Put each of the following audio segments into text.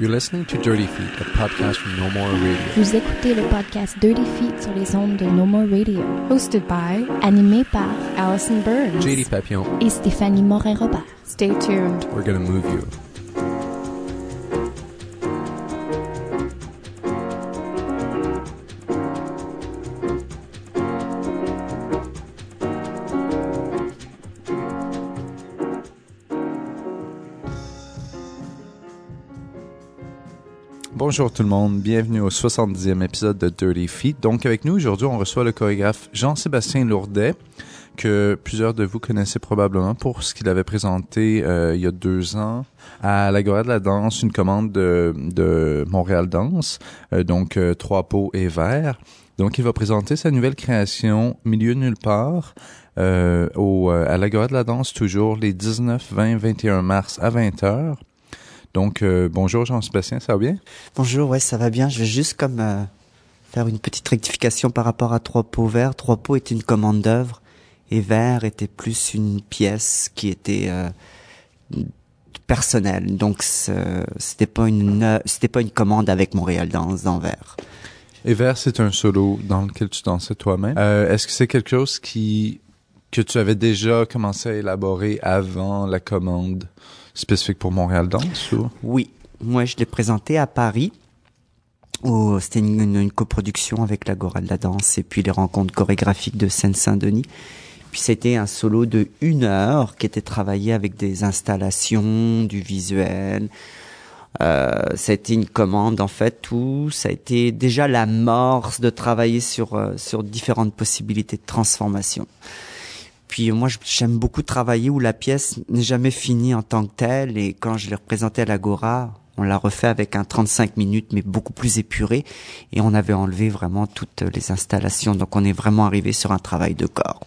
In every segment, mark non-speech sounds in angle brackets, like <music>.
You're listening to Dirty Feet, a podcast from No More Radio. Vous écoutez le podcast Dirty Feet sur les ondes de No More Radio, Hosted by animé par Allison Burns. JD Papillon, et Stéphanie Morin-Robert. Stay tuned. we're gonna move you. Bonjour tout le monde, bienvenue au 70e épisode de Dirty Feet. Donc avec nous aujourd'hui, on reçoit le chorégraphe Jean-Sébastien Lourdet, que plusieurs de vous connaissez probablement pour ce qu'il avait présenté euh, il y a deux ans à l'Agora de la danse, une commande de, de Montréal Danse, euh, donc euh, Trois pots et verre. Donc il va présenter sa nouvelle création Milieu nulle part euh, au, euh, à l'Agora de la danse toujours les 19, 20, 21 mars à 20h. Donc euh, bonjour Jean-Sébastien, ça va bien? Bonjour, ouais, ça va bien. Je vais juste comme euh, faire une petite rectification par rapport à Trois pots verts. Trois pots était une commande d'œuvre et vert était plus une pièce qui était euh, personnelle. Donc ce- c'était pas une c'était pas une commande avec Montréal Danse dans vert. Et Vert, c'est un solo dans lequel tu dansais toi-même. Euh, Est-ce que c'est quelque chose qui que tu avais déjà commencé à élaborer avant la commande? Spécifique pour Montréal Danse ou? Oui, moi je l'ai présenté à Paris. C'était une, coproduction avec l'Agora de la danse et puis les rencontres chorégraphiques de Seine-Saint-Denis. Puis c'était un solo de une heure qui était travaillé avec des installations, du visuel. Euh, une commande en fait où ça a été déjà l'amorce de travailler sur euh, sur différentes possibilités de transformation. Puis moi, j'aime beaucoup travailler où la pièce n'est jamais finie en tant que telle. Et quand je l'ai représentée à l'Agora, on l'a refait avec un 35 minutes, mais beaucoup plus épuré. Et on avait enlevé vraiment toutes les installations. Donc on est vraiment arrivé sur un travail de corps.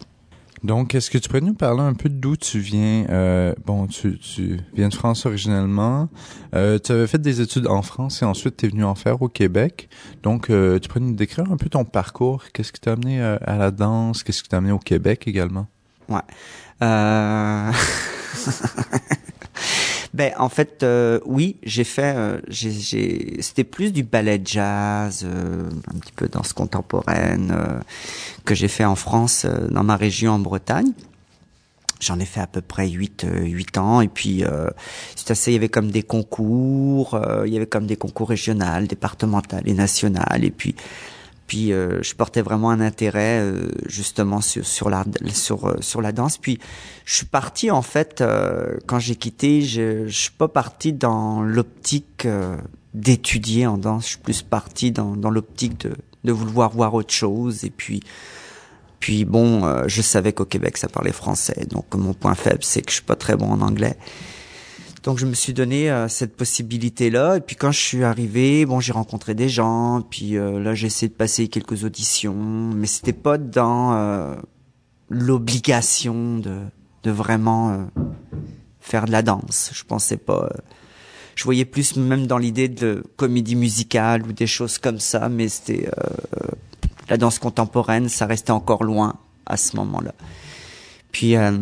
Donc, est-ce que tu pourrais nous parler un peu d'où tu viens? Euh, bon, tu, tu viens de France originellement. Euh, tu avais fait des études en France et ensuite tu es venu en faire au Québec. Donc, euh, tu pourrais nous décrire un peu ton parcours? Qu'est-ce qui t'a amené euh, à la danse? Qu'est-ce qui t'a amené au Québec également? Ouais. Euh... <laughs> ben en fait, euh, oui, j'ai fait. euh, j'ai. C'était plus du ballet jazz, euh, un petit peu danse contemporaine euh, que j'ai fait en France, euh, dans ma région en Bretagne. J'en ai fait à peu près 8, euh, 8 ans et puis euh, c'est assez, il y avait comme des concours, euh, il y avait comme des concours régionaux, départementaux et nationaux et puis puis euh, je portais vraiment un intérêt euh, justement sur sur la sur euh, sur la danse. Puis je suis parti en fait euh, quand j'ai quitté je je suis pas parti dans l'optique euh, d'étudier en danse. Je suis plus parti dans dans l'optique de de vouloir voir autre chose. Et puis puis bon, euh, je savais qu'au Québec ça parlait français, donc mon point faible c'est que je suis pas très bon en anglais. Donc je me suis donné euh, cette possibilité-là. Et puis quand je suis arrivé, bon, j'ai rencontré des gens. Puis euh, là, j'ai essayé de passer quelques auditions, mais c'était pas dans euh, l'obligation de, de vraiment euh, faire de la danse. Je pensais pas. euh, je voyais plus même dans l'idée de comédie musicale ou des choses comme ça, mais c'était euh, la danse contemporaine, ça restait encore loin à ce moment-là. Puis euh,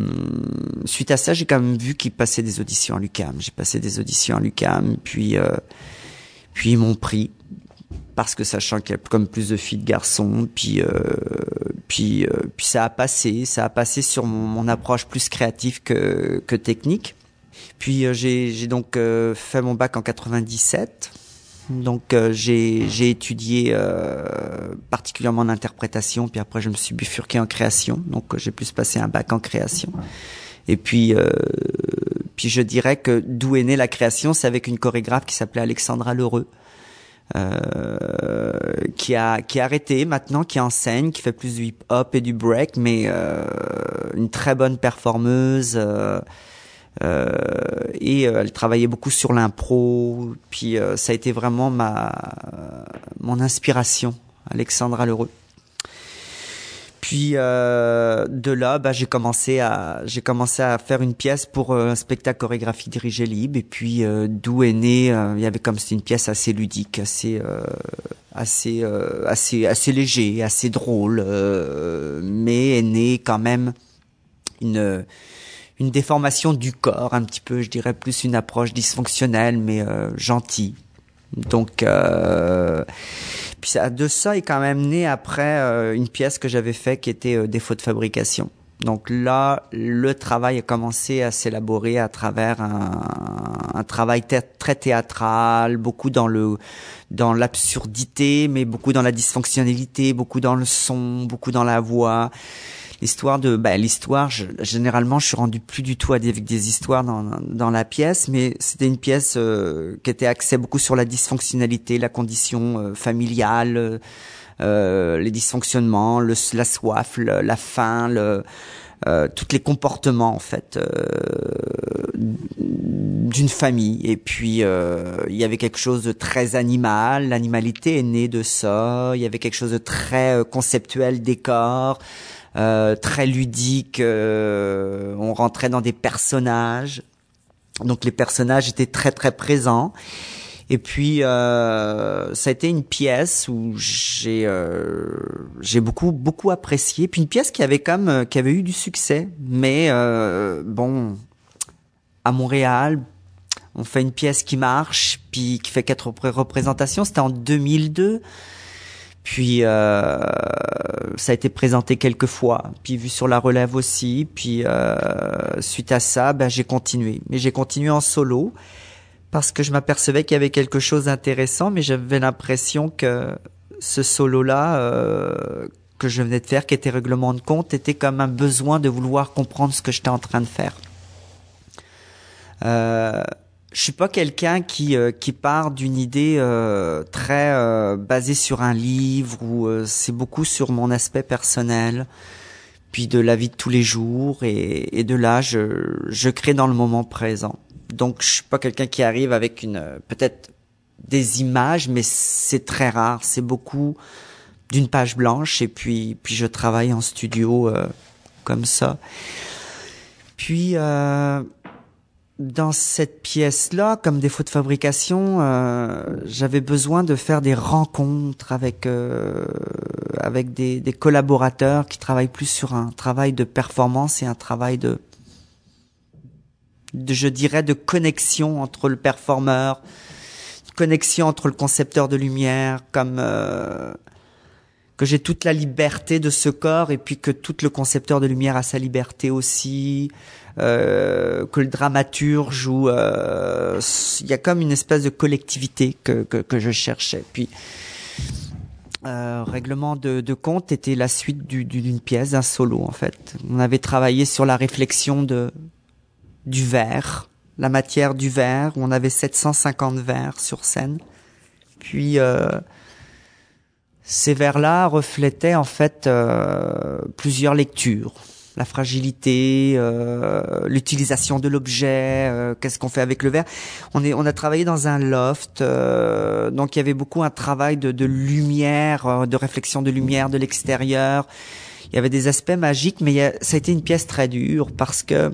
suite à ça, j'ai quand même vu qu'il passait des auditions à l'UCAM. J'ai passé des auditions à l'UCAM, puis euh, puis ils m'ont pris parce que sachant qu'il y a comme plus de filles de garçons, puis euh, puis euh, puis ça a passé, ça a passé sur mon, mon approche plus créative que que technique. Puis euh, j'ai j'ai donc euh, fait mon bac en 97. Donc euh, j'ai étudié euh, particulièrement en interprétation, puis après je me suis bifurqué en création. Donc euh, j'ai plus passé un bac en création. Et puis euh, puis je dirais que d'où est née la création, c'est avec une chorégraphe qui s'appelait Alexandra Lheureux. Euh, qui a qui a arrêté maintenant, qui enseigne, qui fait plus du hip hop et du break, mais euh, une très bonne performeuse. Euh, et euh, elle travaillait beaucoup sur l'impro. Puis euh, ça a été vraiment ma mon inspiration, Alexandra Lheureux. Puis euh, de là, bah, j'ai commencé à j'ai commencé à faire une pièce pour un spectacle chorégraphique dirigé libre. Et puis euh, d'où est né, il y avait comme c'était une pièce assez ludique, assez assez assez assez léger, assez drôle, mais est né quand même une une déformation du corps, un petit peu, je dirais plus une approche dysfonctionnelle, mais euh, gentille, Donc, euh, puis ça, de ça est quand même né après euh, une pièce que j'avais fait qui était euh, défaut de fabrication. Donc là, le travail a commencé à s'élaborer à travers un, un travail très théâtral, beaucoup dans le dans l'absurdité, mais beaucoup dans la dysfonctionnalité, beaucoup dans le son, beaucoup dans la voix. L'histoire de, ben, l'histoire, je- généralement, je suis rendu plus du tout des- avec des histoires dans, dans la pièce, mais c'était une pièce euh, qui était axée beaucoup sur la dysfonctionnalité, la condition euh, familiale, euh, euh, les dysfonctionnements, le, la soif, le- la faim, le, euh, tous les comportements en fait euh, d'une famille. Et puis euh, il y avait quelque chose de très animal, l'animalité est née de ça. Il y avait quelque chose de très euh, conceptuel, décor, euh, très ludique. euh, on rentrait dans des personnages, donc les personnages étaient très très présents. Et puis euh, ça a été une pièce où j'ai euh, j'ai beaucoup beaucoup apprécié. Puis une pièce qui avait comme euh, qui avait eu du succès, mais euh, bon à Montréal, on fait une pièce qui marche, puis qui fait quatre repré- représentations. C'était en 2002. Puis euh, ça a été présenté quelques fois, puis vu sur la relève aussi. Puis euh, suite à ça, ben, j'ai continué. Mais j'ai continué en solo parce que je m'apercevais qu'il y avait quelque chose d'intéressant, mais j'avais l'impression que ce solo-là euh, que je venais de faire, qui était règlement de compte, était comme un besoin de vouloir comprendre ce que j'étais en train de faire. Je suis pas quelqu'un qui euh, qui part d'une idée euh, très euh, basée sur un livre ou euh, c'est beaucoup sur mon aspect personnel puis de la vie de tous les jours et, et de là je je crée dans le moment présent. Donc je suis pas quelqu'un qui arrive avec une euh, peut-être des images mais c'est très rare. C'est beaucoup d'une page blanche et puis puis je travaille en studio euh, comme ça. Puis dans cette pièce-là, comme défaut de fabrication, euh, j'avais besoin de faire des rencontres avec euh, avec des, des collaborateurs qui travaillent plus sur un travail de performance et un travail de, de je dirais, de connexion entre le performeur, connexion entre le concepteur de lumière, comme euh, que j'ai toute la liberté de ce corps et puis que tout le concepteur de lumière a sa liberté aussi euh, que le dramaturge ou euh, il y a comme une espèce de collectivité que, que, que je cherchais. Puis euh, règlement de, de compte était la suite du- du- d'une pièce, d'un solo en fait. On avait travaillé sur la réflexion de du verre, la matière du verre. On avait 750 verres sur scène. Puis euh, ces vers-là reflétaient en fait euh, plusieurs lectures la fragilité, euh, l'utilisation de l'objet, euh, qu'est-ce qu'on fait avec le verre. On est, on a travaillé dans un loft, euh, donc il y avait beaucoup un travail de, de lumière, euh, de réflexion de lumière de l'extérieur. Il y avait des aspects magiques, mais il y a, ça a été une pièce très dure parce que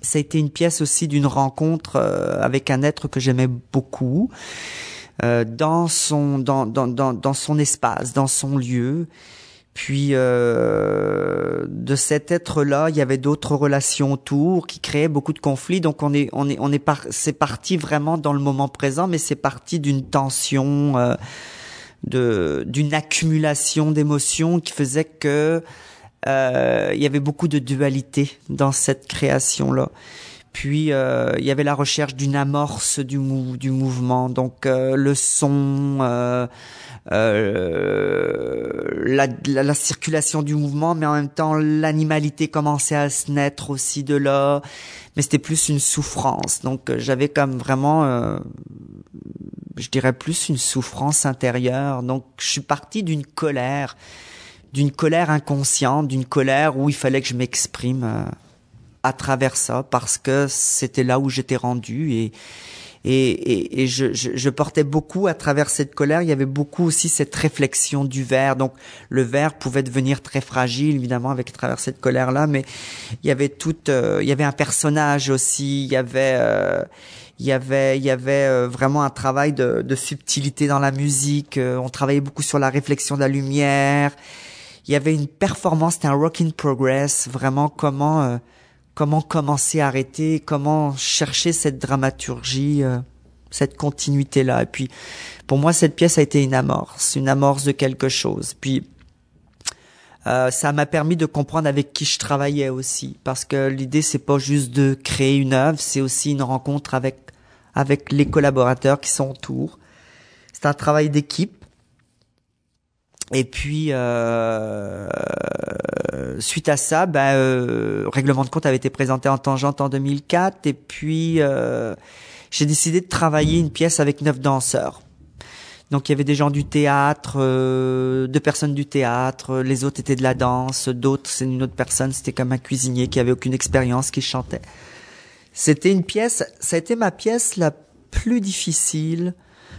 ça a été une pièce aussi d'une rencontre euh, avec un être que j'aimais beaucoup euh, dans son dans, dans, dans, dans son espace, dans son lieu. Puis euh, de cet être-là, il y avait d'autres relations autour qui créaient beaucoup de conflits. Donc on est on est on est par, c'est parti vraiment dans le moment présent, mais c'est parti d'une tension, euh, de d'une accumulation d'émotions qui faisait que euh, il y avait beaucoup de dualité dans cette création-là. Puis euh, il y avait la recherche d'une amorce du, mou du mouvement, donc euh, le son, euh, la, la, la, circulation du mouvement, mais en même temps l'animalité commençait à se naître aussi de là, mais c'était plus une souffrance. Donc euh, j'avais comme vraiment, euh, je dirais plus une souffrance intérieure. Donc je suis parti d'une colère, d'une colère inconsciente, d'une colère où il fallait que je m'exprime euh, à travers ça parce que c'était là où j'étais rendu et et, et, et je, je, je, portais beaucoup à travers cette colère. Il y avait beaucoup aussi cette réflexion du verre. Donc le verre pouvait devenir très fragile, évidemment, avec à travers cette colère-là. Mais il y avait tout, euh, il y avait un personnage aussi. Il y avait, euh, il y avait, il y avait euh, vraiment un travail de, de subtilité dans la musique. Euh, on travaillait beaucoup sur la réflexion de la lumière. Il y avait une performance, c'était un rock in progress. Vraiment comment comment commencer à arrêter, comment chercher cette dramaturgie. Euh, cette continuité là. Et puis pour moi cette pièce a été une amorce, une amorce de quelque chose. Puis euh, ça m'a permis de comprendre avec qui je travaillais aussi, parce que l'idée c'est pas juste de créer une œuvre, c'est aussi une rencontre avec avec les collaborateurs qui sont autour. C'est un travail d'équipe. Et puis euh, suite à ça, ben, euh, règlement de compte avait été présenté en tangente en 2004, et puis euh, j'ai décidé de travailler une pièce avec neuf danseurs. Donc il y avait des gens du théâtre, euh, deux personnes du théâtre, les autres étaient de la danse, d'autres c'est une autre personne, c'était comme un cuisinier qui avait aucune expérience qui chantait. C'était une pièce, ça a été ma pièce la plus difficile.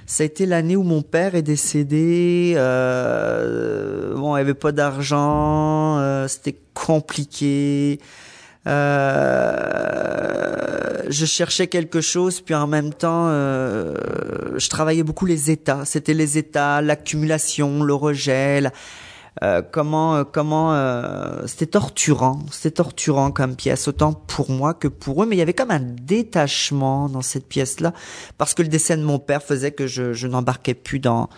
Ça a été l'année où mon père est décédé. Euh, bon, il avait pas d'argent, euh, c'était compliqué. Euh, je cherchais quelque chose, puis en même temps, euh, je travaillais beaucoup les états. C'était les états, l'accumulation, le rejet. Euh, comment, euh, comment, euh, c'était torturant. C'était torturant comme pièce, autant pour moi que pour eux. Mais il y avait comme un détachement dans cette pièce-là, parce que le décès de mon père faisait que je, je n'embarquais plus dans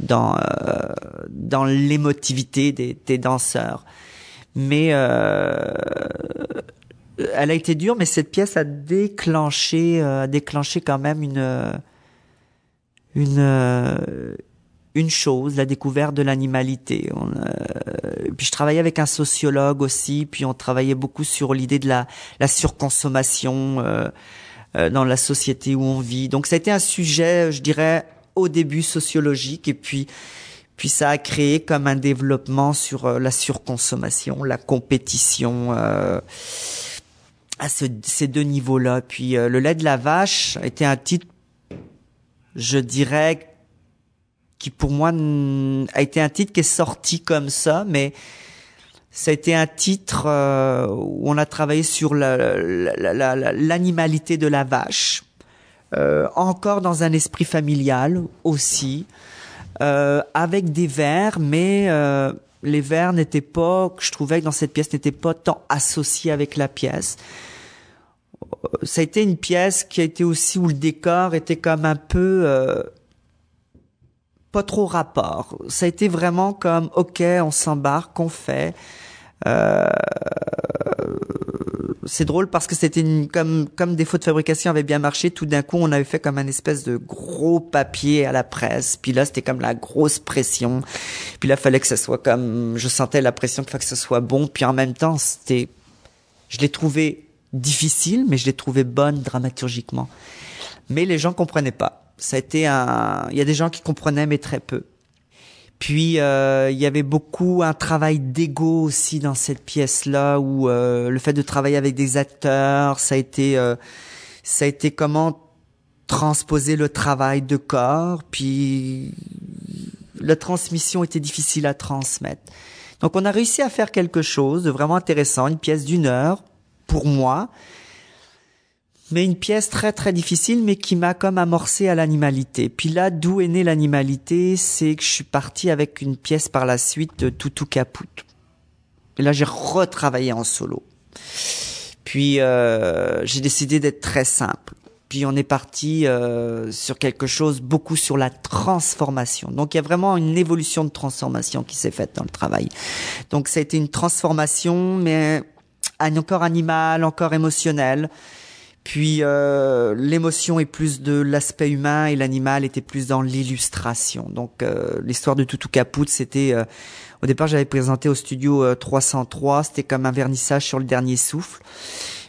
dans euh, dans l'émotivité des, des danseurs. Mais euh, elle a été dure, mais cette pièce a déclenché, euh, a déclenché quand même une une euh, une chose, la découverte de l'animalité. Euh, puis je travaillais avec un sociologue aussi, puis on travaillait beaucoup sur l'idée de la surconsommation euh, euh, dans la société où on vit. Donc ça a été un sujet, je dirais, au début sociologique, et puis ça a créé comme un développement sur la surconsommation, la compétition. À ce, ces deux niveaux-là. Puis le lait de la vache était un titre, je dirais, qui pour moi a été un titre qui est sorti comme ça, mais ça a été un titre euh, où on a travaillé sur la- la- la- la- la- l'animalité de la vache, euh, encore dans un esprit familial aussi, euh, avec des vers, mais les vers n'étaient pas, je trouvais que dans cette pièce n'étaient pas tant associés avec la pièce. Ça a été une pièce qui a été aussi où le décor était comme un peu pas trop rapport. Ça a été vraiment comme ok, on s'embarque, on fait. Euh, c'est drôle parce que c'était une, comme comme des fautes de fabrication avaient bien marché. Tout d'un coup, on avait fait comme un espèce de gros papier à la presse. Puis là, c'était comme la grosse pression. Puis là, fallait que ça soit comme je sentais la pression qu'il fallait que ce soit bon. Puis en même temps, c'était je l'ai trouvé difficile, mais je l'ai trouvé bonne dramaturgiquement. Mais les gens comprenaient pas. Ça a été un, il y a des gens qui comprenaient, mais très peu. Puis euh, il y avait beaucoup un travail d'ego aussi dans cette pièce-là, où euh, le fait de travailler avec des acteurs, ça a été, euh, ça a été comment transposer le travail de corps. Puis la transmission était difficile à transmettre. Donc on a réussi à faire quelque chose de vraiment intéressant, une pièce d'une heure pour moi, mais une pièce très très difficile, mais qui m'a comme amorcé à l'animalité. Puis là, d'où est née l'animalité, c'est que je suis parti avec une pièce par la suite de Toutou Caput. Et là, j'ai retravaillé en solo. Puis euh, j'ai décidé d'être très simple. Puis on est parti euh, sur quelque chose beaucoup sur la transformation. Donc il y a vraiment une évolution de transformation qui s'est faite dans le travail. Donc ça a été une transformation, mais encore animal, encore émotionnel. Puis euh, l'émotion est plus de l'aspect humain et l'animal était plus dans l'illustration. Donc euh, l'histoire de Toutou Caput, c'était euh, au départ j'avais présenté au studio euh, 303, c'était comme un vernissage sur le dernier souffle.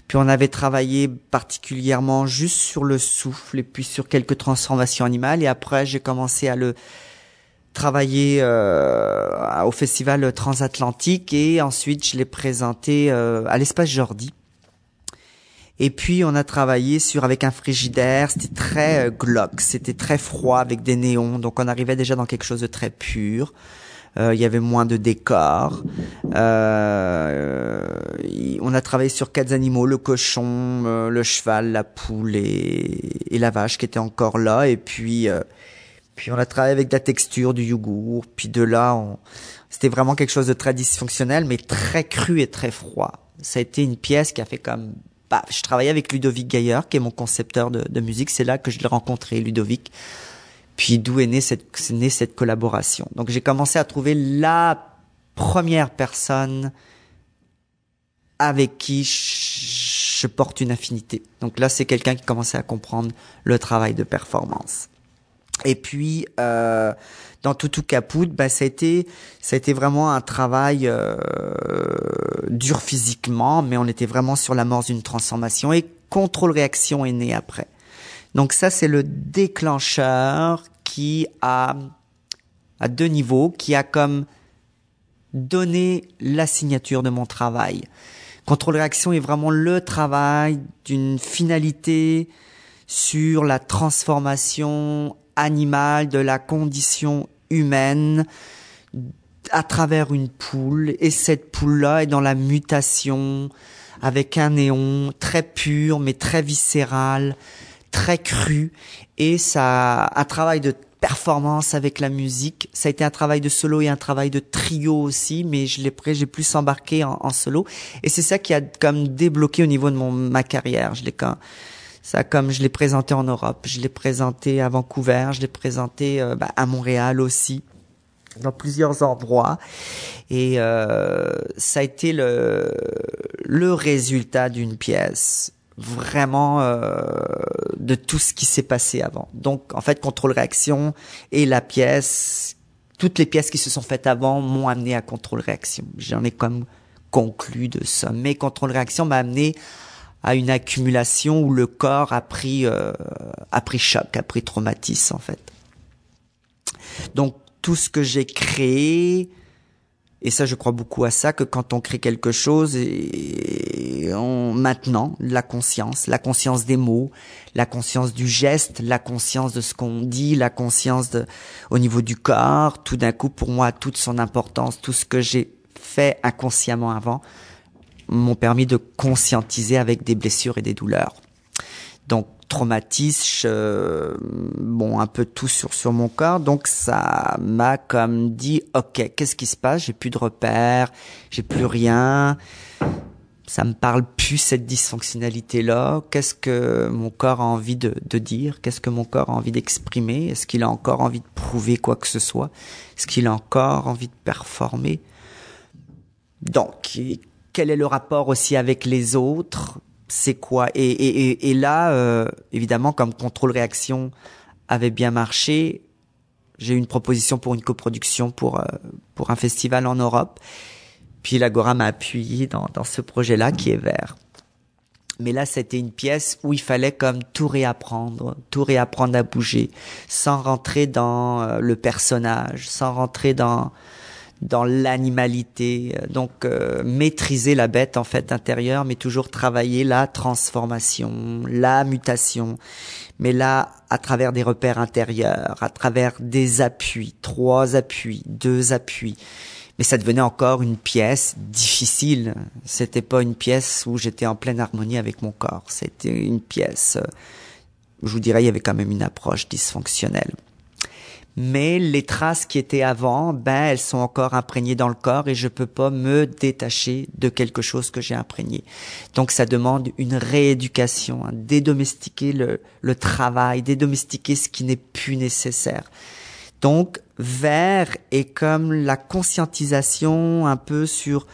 Puis on avait travaillé particulièrement juste sur le souffle et puis sur quelques transformations animales. Et après j'ai commencé à le travailler euh, au festival transatlantique et ensuite je l'ai présenté euh, à l'espace Jordi. Et puis on a travaillé sur avec un frigidaire, c'était très euh, glauque, c'était très froid avec des néons, donc on arrivait déjà dans quelque chose de très pur. Euh, il y avait moins de décors. Euh, on a travaillé sur quatre animaux le cochon, euh, le cheval, la poule et, et, la vache qui étaient encore là. Et puis, euh, puis on a travaillé avec de la texture, du yogourt. Puis de là, on... c'était vraiment quelque chose de très dysfonctionnel, mais très cru et très froid. Ça a été une pièce qui a fait comme bah, je travaillais avec Ludovic Gaillard, qui est mon concepteur de, musique. C'est là que je l'ai rencontré, Ludovic. Puis d'où est née cette, est née cette collaboration. Donc j'ai commencé à trouver la première personne avec qui je porte une affinité. Donc là, c'est quelqu'un qui commençait à comprendre le travail de performance. Et puis, euh, dans Toutou Caput, bah, ça a été, ça a été vraiment un travail euh, dur physiquement, mais on était vraiment sur l'amorce d'une transformation. Et contrôle-réaction est né après. Donc ça, c'est le déclencheur qui a, à deux niveaux, qui a comme donné la signature de mon travail. Contrôle-réaction est vraiment le travail d'une finalité sur la transformation animale de la condition humaine à travers une poule et cette poule-là est dans la mutation avec un néon très pur mais très viscéral, très cru et ça un travail de performance avec la musique. Ça a été un travail de solo et un travail de trio aussi, mais je l'ai j'ai plus embarqué en, solo. Et c'est ça qui a comme débloqué au niveau de mon ma carrière. Je l'ai quand ça comme je l'ai présenté en Europe, je l'ai présenté à Vancouver, je l'ai présenté euh, bah, à Montréal aussi, dans plusieurs endroits. Et euh, ça a été le le résultat d'une pièce vraiment euh, de tout ce qui s'est passé avant. Donc en fait, contrôle réaction et la pièce, toutes les pièces qui se sont faites avant m'ont amené à contrôle réaction. J'en ai comme conclu de ça. Mais contrôle réaction m'a amené à une accumulation où le corps a pris euh, a pris choc, a pris traumatisme en fait. Donc tout ce que j'ai créé, et ça, je crois beaucoup à ça, que quand on crée quelque chose, et on, maintenant, la conscience, la conscience des mots, la conscience du geste, la conscience de ce qu'on dit, la conscience de, au niveau du corps, tout d'un coup, pour moi, toute son importance, tout ce que j'ai fait inconsciemment avant, m'ont permis de conscientiser avec des blessures et des douleurs. Donc, traumatisme, euh, bon un peu tout sur sur mon corps, donc ça m'a comme dit ok qu'est-ce qui se passe, j'ai plus de repères, j'ai plus rien, ça me parle plus cette dysfonctionnalité là, qu'est-ce que mon corps a envie de, de dire, qu'est-ce que mon corps a envie d'exprimer, est-ce qu'il a encore envie de prouver quoi que ce soit, est-ce qu'il a encore envie de performer, donc quel est le rapport aussi avec les autres? C'est quoi? Et, là, euh, évidemment, comme contrôle réaction avait bien marché, j'ai eu une proposition pour une coproduction pour euh, pour un festival en Europe. Puis l'Agora m'a appuyé dans, dans ce projet-là qui est vert. Mais là, c'était une pièce où il fallait comme tout réapprendre, tout réapprendre à bouger, sans rentrer dans euh, le personnage, sans rentrer dans dans l'animalité, donc euh, maîtriser la bête en fait intérieure, mais toujours travailler la transformation, la mutation, mais là à travers des repères intérieurs, à travers des appuis, trois appuis, deux appuis. Mais ça devenait encore une pièce difficile. C'était pas une pièce où j'étais en pleine harmonie avec mon corps. C'était une pièce, euh, je vous dirais, il y avait quand même une approche dysfonctionnelle mais les traces qui étaient avant, ben elles sont encore imprégnées dans le corps et je peux pas me détacher de quelque chose que j'ai imprégné. Donc ça demande une rééducation, hein, dédomestiquer le, le travail, dédomestiquer ce qui n'est plus nécessaire. Donc vert est comme la conscientisation un peu sur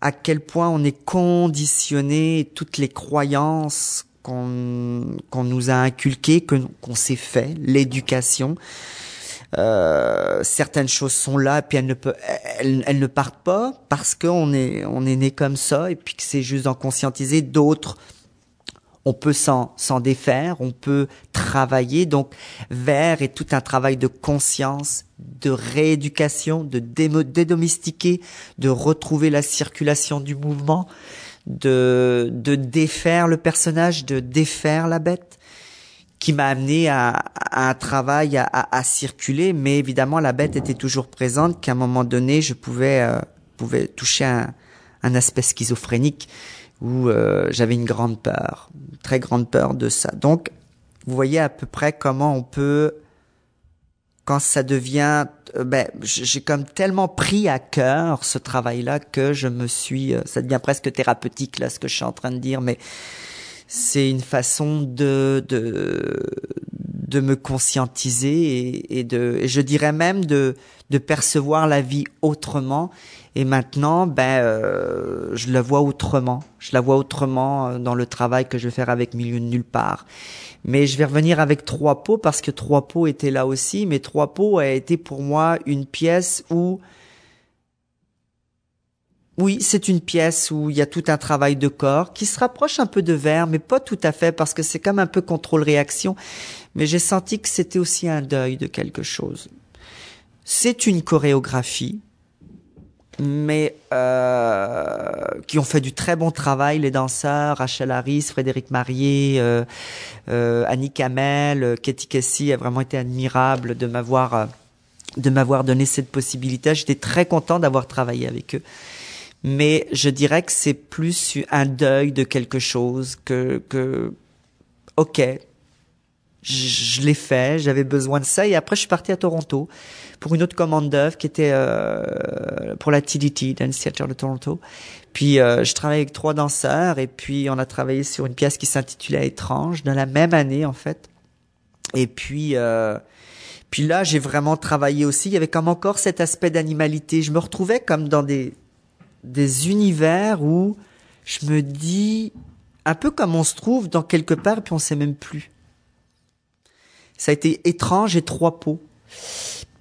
à quel point on est conditionné, toutes les croyances qu'on qu'on nous a inculquées, qu'on s'est fait, l'éducation. Euh, certaines choses sont là puis elles ne peuvent, elles ne partent pas parce qu'on est on est né comme ça et puis que c'est juste d'en conscientiser. D'autres, on peut s'en s'en défaire, on peut travailler. Donc vers est tout un travail de conscience, de rééducation, de dédomestiquer, de retrouver la circulation du mouvement, de de défaire le personnage, de défaire la bête qui m'a amené à, un travail à, à, circuler, mais évidemment la bête était toujours présente, qu'à un moment donné je pouvais euh, pouvais toucher un, un aspect schizophrénique où euh, j'avais une grande peur, très grande peur de ça. Donc vous voyez à peu près comment on peut quand ça devient euh, ben j'ai comme tellement pris à cœur ce travail là que je me suis ça devient presque thérapeutique là ce que je suis en train de dire mais c'est une façon de de de me conscientiser et, de je dirais même de de percevoir la vie autrement. Et maintenant ben euh, je la vois autrement. Je la vois autrement euh, dans le travail que je vais faire avec Milieu de nulle part. Mais je vais revenir avec Trois Pots parce que Trois Pots était là aussi. Mais Trois Pots a été pour moi une pièce où oui, c'est une pièce où il y a tout un travail de corps qui se rapproche un peu de verre, mais pas tout à fait parce que c'est comme un peu contrôle-réaction. Mais j'ai senti que c'était aussi un deuil de quelque chose. C'est une chorégraphie, mais euh, qui ont fait du très bon travail, les danseurs, Rachel Harris, Frédéric Marier, euh, euh, Annie Kamel, Katie Casey a vraiment été admirable de m'avoir euh, de m'avoir donné cette possibilité. J'étais très content d'avoir travaillé avec eux mais je dirais que c'est plus un deuil de quelque chose que que ok je, l'ai fait j'avais besoin de ça. Et après je suis parti à Toronto pour une autre commande d'œuvre qui était euh, pour la TDT Dance Theatre de Toronto. Puis euh, je travaillais avec trois danseurs et puis on a travaillé sur une pièce qui s'intitulait Étrange dans la même année en fait. Et puis euh, puis là j'ai vraiment travaillé aussi. Il y avait comme encore cet aspect d'animalité. Je me retrouvais comme dans des des univers où je me dis un peu comme on se trouve dans quelque part puis on sait même plus. Ça a été étrange et trois pots.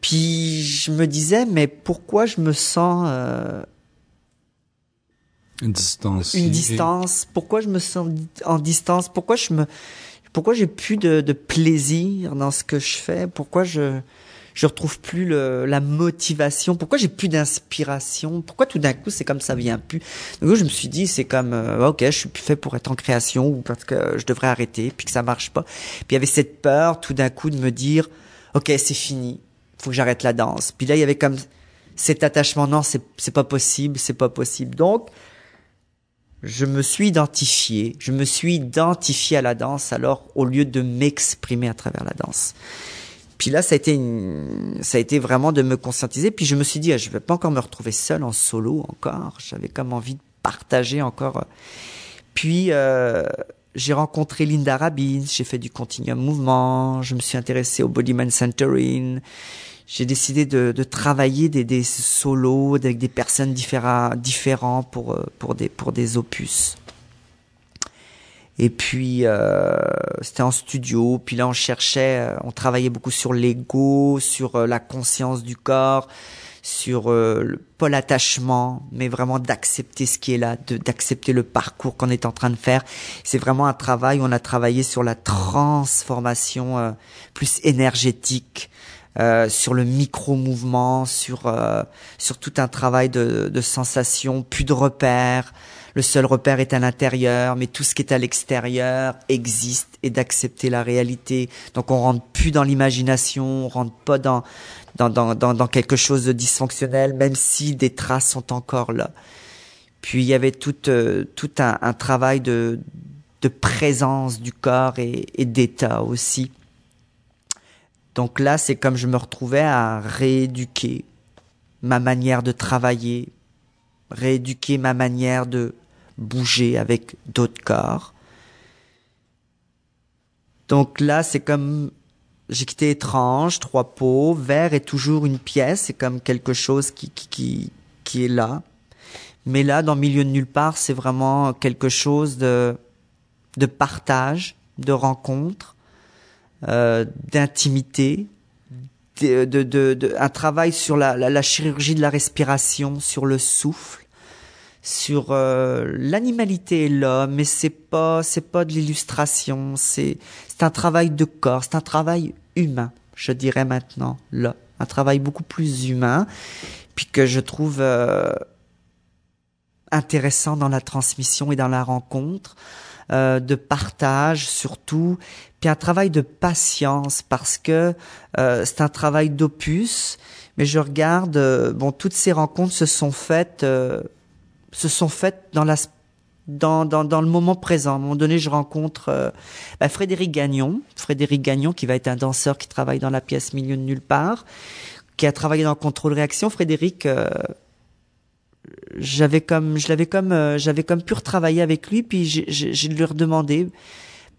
Puis je me disais mais pourquoi je me sens euh, une distance une distance? Pourquoi je me sens en distance? Pourquoi je me pourquoi j'ai plus de, de plaisir dans ce que je fais? Pourquoi je je retrouve plus le, la motivation. Pourquoi j'ai plus d'inspiration? Pourquoi tout d'un coup c'est comme ça vient plus? Coup, je me suis dit c'est comme euh, ok, je suis plus fait pour être en création ou parce que je devrais arrêter puis que ça marche pas. Puis il y avait cette peur tout d'un coup de me dire ok c'est fini, faut que j'arrête la danse. Puis là il y avait comme cet attachement non c'est c'est pas possible, c'est pas possible. Donc je me suis identifié, je me suis identifié à la danse alors au lieu de m'exprimer à travers la danse. Puis là, ça a été une, ça a été vraiment de me conscientiser. Puis je me suis dit, ah, je vais pas encore me retrouver seul en solo encore. J'avais comme envie de partager encore. Puis euh, j'ai rencontré Linda Rabin, j'ai fait du continuum mouvement, je me suis intéressé au bodyman centering. J'ai décidé de, de travailler des, des solos avec des personnes différents pour euh, pour des pour des opus. Et puis euh, c'était en studio. Puis là on cherchait, euh, on travaillait beaucoup sur l'ego, sur euh, la conscience du corps, sur le, pas l'attachement, mais vraiment d'accepter ce qui est là, d'accepter le parcours qu'on est en train de faire. C'est vraiment un travail où on a travaillé sur la transformation plus énergétique. Euh, sur le micro-mouvement, sur sur tout un travail de, de sensation, plus de repères, le seul repère est à l'intérieur, mais tout ce qui est à l'extérieur existe et d'accepter la réalité. Donc on rentre plus dans l'imagination, on rentre pas dans dans, dans, dans, quelque chose de dysfonctionnel, même si des traces sont encore là. Puis il y avait tout, euh, tout un, travail de, de présence du corps et d'état aussi. Donc là, c'est comme je me retrouvais à rééduquer ma manière de travailler, rééduquer ma manière de bouger avec d'autres corps. Donc là, c'est comme j'ai quitté étrange, trois pots, vert est toujours une pièce, c'est comme quelque chose qui, qui, qui, est là. Mais là, dans milieu de nulle part, c'est vraiment quelque chose de, de partage, de rencontre, euh, d'intimité, de, de, de, un travail sur la, la, la chirurgie de la respiration, sur le souffle sur euh, l'animalité et l'homme, mais c'est pas c'est pas de l'illustration, c'est c'est un travail de corps, c'est un travail humain, je dirais maintenant là, un travail beaucoup plus humain, puis que je trouve euh, intéressant dans la transmission et dans la rencontre, euh, de partage surtout, puis un travail de patience parce que c'est un travail d'opus, mais je regarde bon toutes ces rencontres se sont faites se sont faites dans la dans, dans, dans le moment présent. À un moment donné, je rencontre euh, bah, Frédéric Gagnon. Frédéric Gagnon, qui va être un danseur qui travaille dans la pièce Milieu de nulle part, qui a travaillé dans le contrôle réaction. Frédéric, euh, j'avais comme, je l'avais comme, euh, j'avais comme pu retravailler avec lui, puis j'ai lui redemandé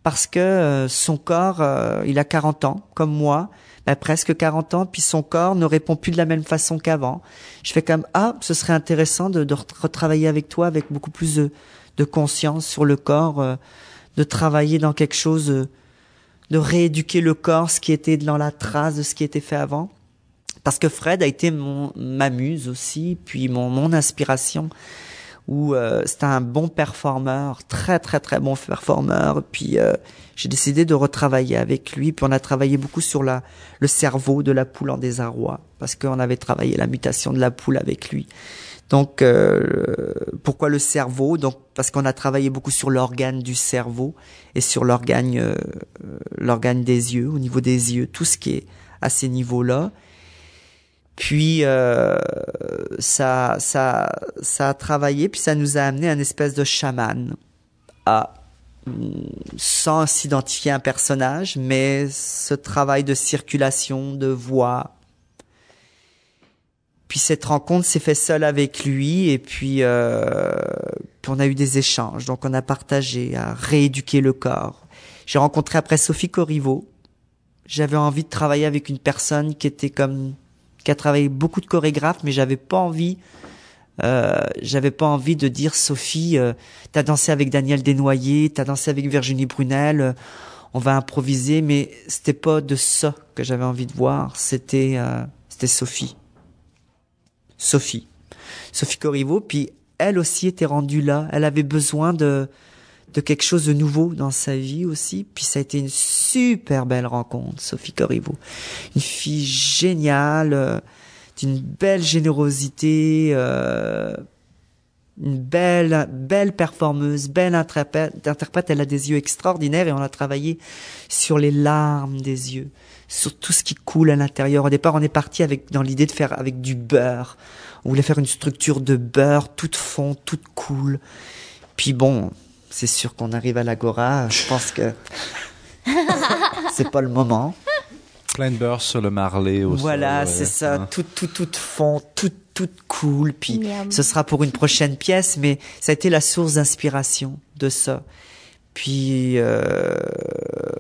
parce que son corps, il a 40 ans, comme moi, presque 40 ans, puis son corps ne répond plus de la même façon qu'avant. Je fais comme ah, ce serait intéressant de, retravailler avec toi avec beaucoup plus de, de conscience sur le corps, euh, de travailler dans quelque chose, euh, de rééduquer le corps, ce qui était dans la trace de ce qui était fait avant. Parce que Fred a été mon ma muse aussi, puis mon mon inspiration où euh, c'était un bon performeur, très très très bon performeur. Puis euh, j'ai décidé de retravailler avec lui. Puis on a travaillé beaucoup sur la le cerveau de la poule en désarroi parce qu'on avait travaillé la mutation de la poule avec lui. Donc euh, pourquoi le cerveau? Donc parce qu'on a travaillé beaucoup sur l'organe du cerveau et sur l'organe euh, l'organe des yeux, au niveau des yeux, tout ce qui est à ces niveaux-là. Puis euh, ça, ça, ça a travaillé, puis ça nous a amené à une espèce de chaman, à sans s'identifier à un personnage, mais ce travail de circulation, de voix. Puis cette rencontre s'est faite seule avec lui, et puis, euh, puis on a eu des échanges. Donc on a partagé, à rééduquer le corps. J'ai rencontré après Sophie Corriveau. J'avais envie de travailler avec une personne qui était comme qui a travaillé beaucoup de chorégraphes, mais j'avais pas envie, euh, j'avais pas envie de dire Sophie, euh, t'as dansé avec Daniel Desnoyers, t'as dansé avec Virginie Brunel, euh, on va improviser, mais c'était pas de ça que j'avais envie de voir, c'était euh, c'était Sophie, Sophie, Sophie Corriveau, puis elle aussi était rendue là, elle avait besoin de de quelque chose de nouveau dans sa vie aussi. Puis ça a été une super belle rencontre, Sophie Corriveau. Une fille géniale, euh, d'une belle générosité, euh, une belle, belle performeuse, belle interprète, interprète. Elle a des yeux extraordinaires et on a travaillé sur les larmes des yeux, sur tout ce qui coule à l'intérieur. Au départ, on est parti avec, dans l'idée de faire avec du beurre. On voulait faire une structure de beurre, toute fond, toute cool. Puis bon, c'est sûr qu'on arrive à l'agora. Je pense que <laughs> c'est pas le moment. Plein de beurre sur le marlé aussi. Voilà, c'est ça. Hein. Tout, tout, tout fond, tout, tout cool. Puis Miam. ce sera pour une prochaine pièce, mais ça a été la source d'inspiration de ça. Puis euh,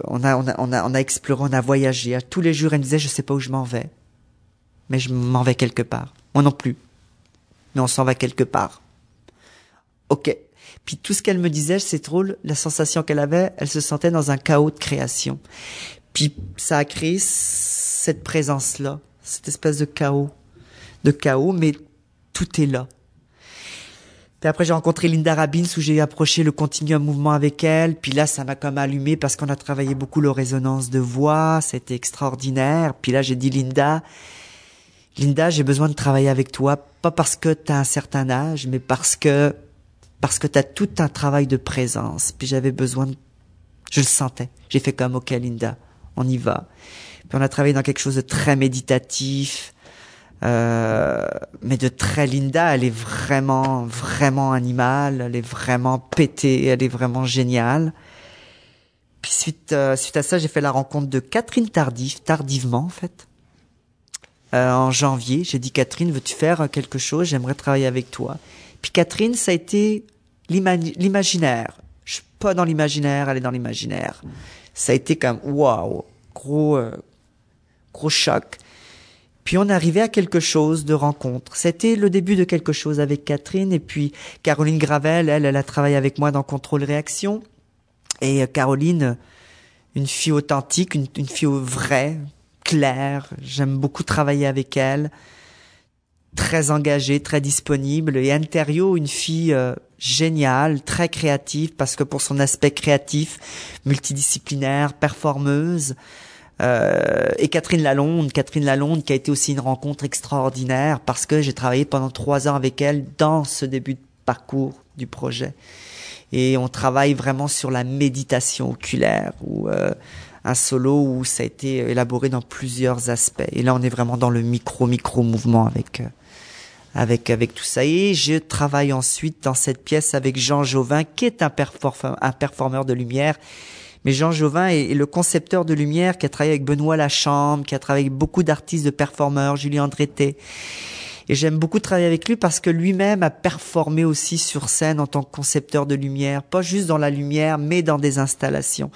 on a, on a, on a, on a exploré, on a voyagé. À tous les jours, elle me disait, je sais pas où je m'en vais, mais je m'en vais quelque part. Moi non plus, mais on s'en va quelque part. Ok. Puis tout ce qu'elle me disait, c'est drôle, la sensation qu'elle avait, elle se sentait dans un chaos de création. Puis ça a créé cette présence-là, cette espèce de chaos, de chaos, mais tout est là. Puis après, j'ai rencontré Linda Rabins où j'ai approché le continuum mouvement avec elle. Puis là, ça m'a comme allumé parce qu'on a travaillé beaucoup le résonance de voix. C'était extraordinaire. Puis là, j'ai dit, Linda, Linda, j'ai besoin de travailler avec toi. Pas parce que tu as un certain âge, mais parce que, parce que tu as tout un travail de présence. Puis j'avais besoin de, je le sentais. J'ai fait comme, OK, Linda, on y va. Puis on a travaillé dans quelque chose de très méditatif, euh, mais de très Linda, elle est vraiment, vraiment animale, elle est vraiment pétée, elle est vraiment géniale. Puis suite, euh, suite à ça, j'ai fait la rencontre de Catherine Tardif, tardivement en fait. Euh, en janvier, j'ai dit Catherine, veux-tu faire quelque chose? J'aimerais travailler avec toi. Puis Catherine, ça a été l'ima- l'imaginaire. Je suis pas dans l'imaginaire, elle est dans l'imaginaire. Ça a été comme waouh, gros, euh, gros choc. Puis on arrivait à quelque chose de rencontre. C'était le début de quelque chose avec Catherine et puis Caroline Gravel, elle, elle a travaillé avec moi dans Contrôle Réaction. Et euh, Caroline, une fille authentique, une fille vraie, claire. J'aime beaucoup travailler avec elle. Très engagée, très disponible. Et Anterio, une fille euh, géniale, très créative parce que pour son aspect créatif, multidisciplinaire, performeuse. Euh, et Catherine Lalonde, Catherine Lalonde qui a été aussi une rencontre extraordinaire parce que j'ai travaillé pendant trois ans avec elle dans ce début de parcours du projet. Et on travaille vraiment sur la méditation oculaire ou euh, un solo où ça a été élaboré dans plusieurs aspects. Et là, on est vraiment dans le micro micro mouvement avec euh, avec avec tout ça. Et je travaille ensuite dans cette pièce avec Jean Jovin qui est un, perform- un performeur de lumière mais Jean Jovin est, le concepteur de lumière qui a travaillé avec Benoît Lachambre, qui a travaillé avec beaucoup d'artistes, de performeurs, Julien Andreté. Et j'aime beaucoup travailler avec lui parce que lui-même a performé aussi sur scène en tant que concepteur de lumière, pas juste dans la lumière, mais dans des installations.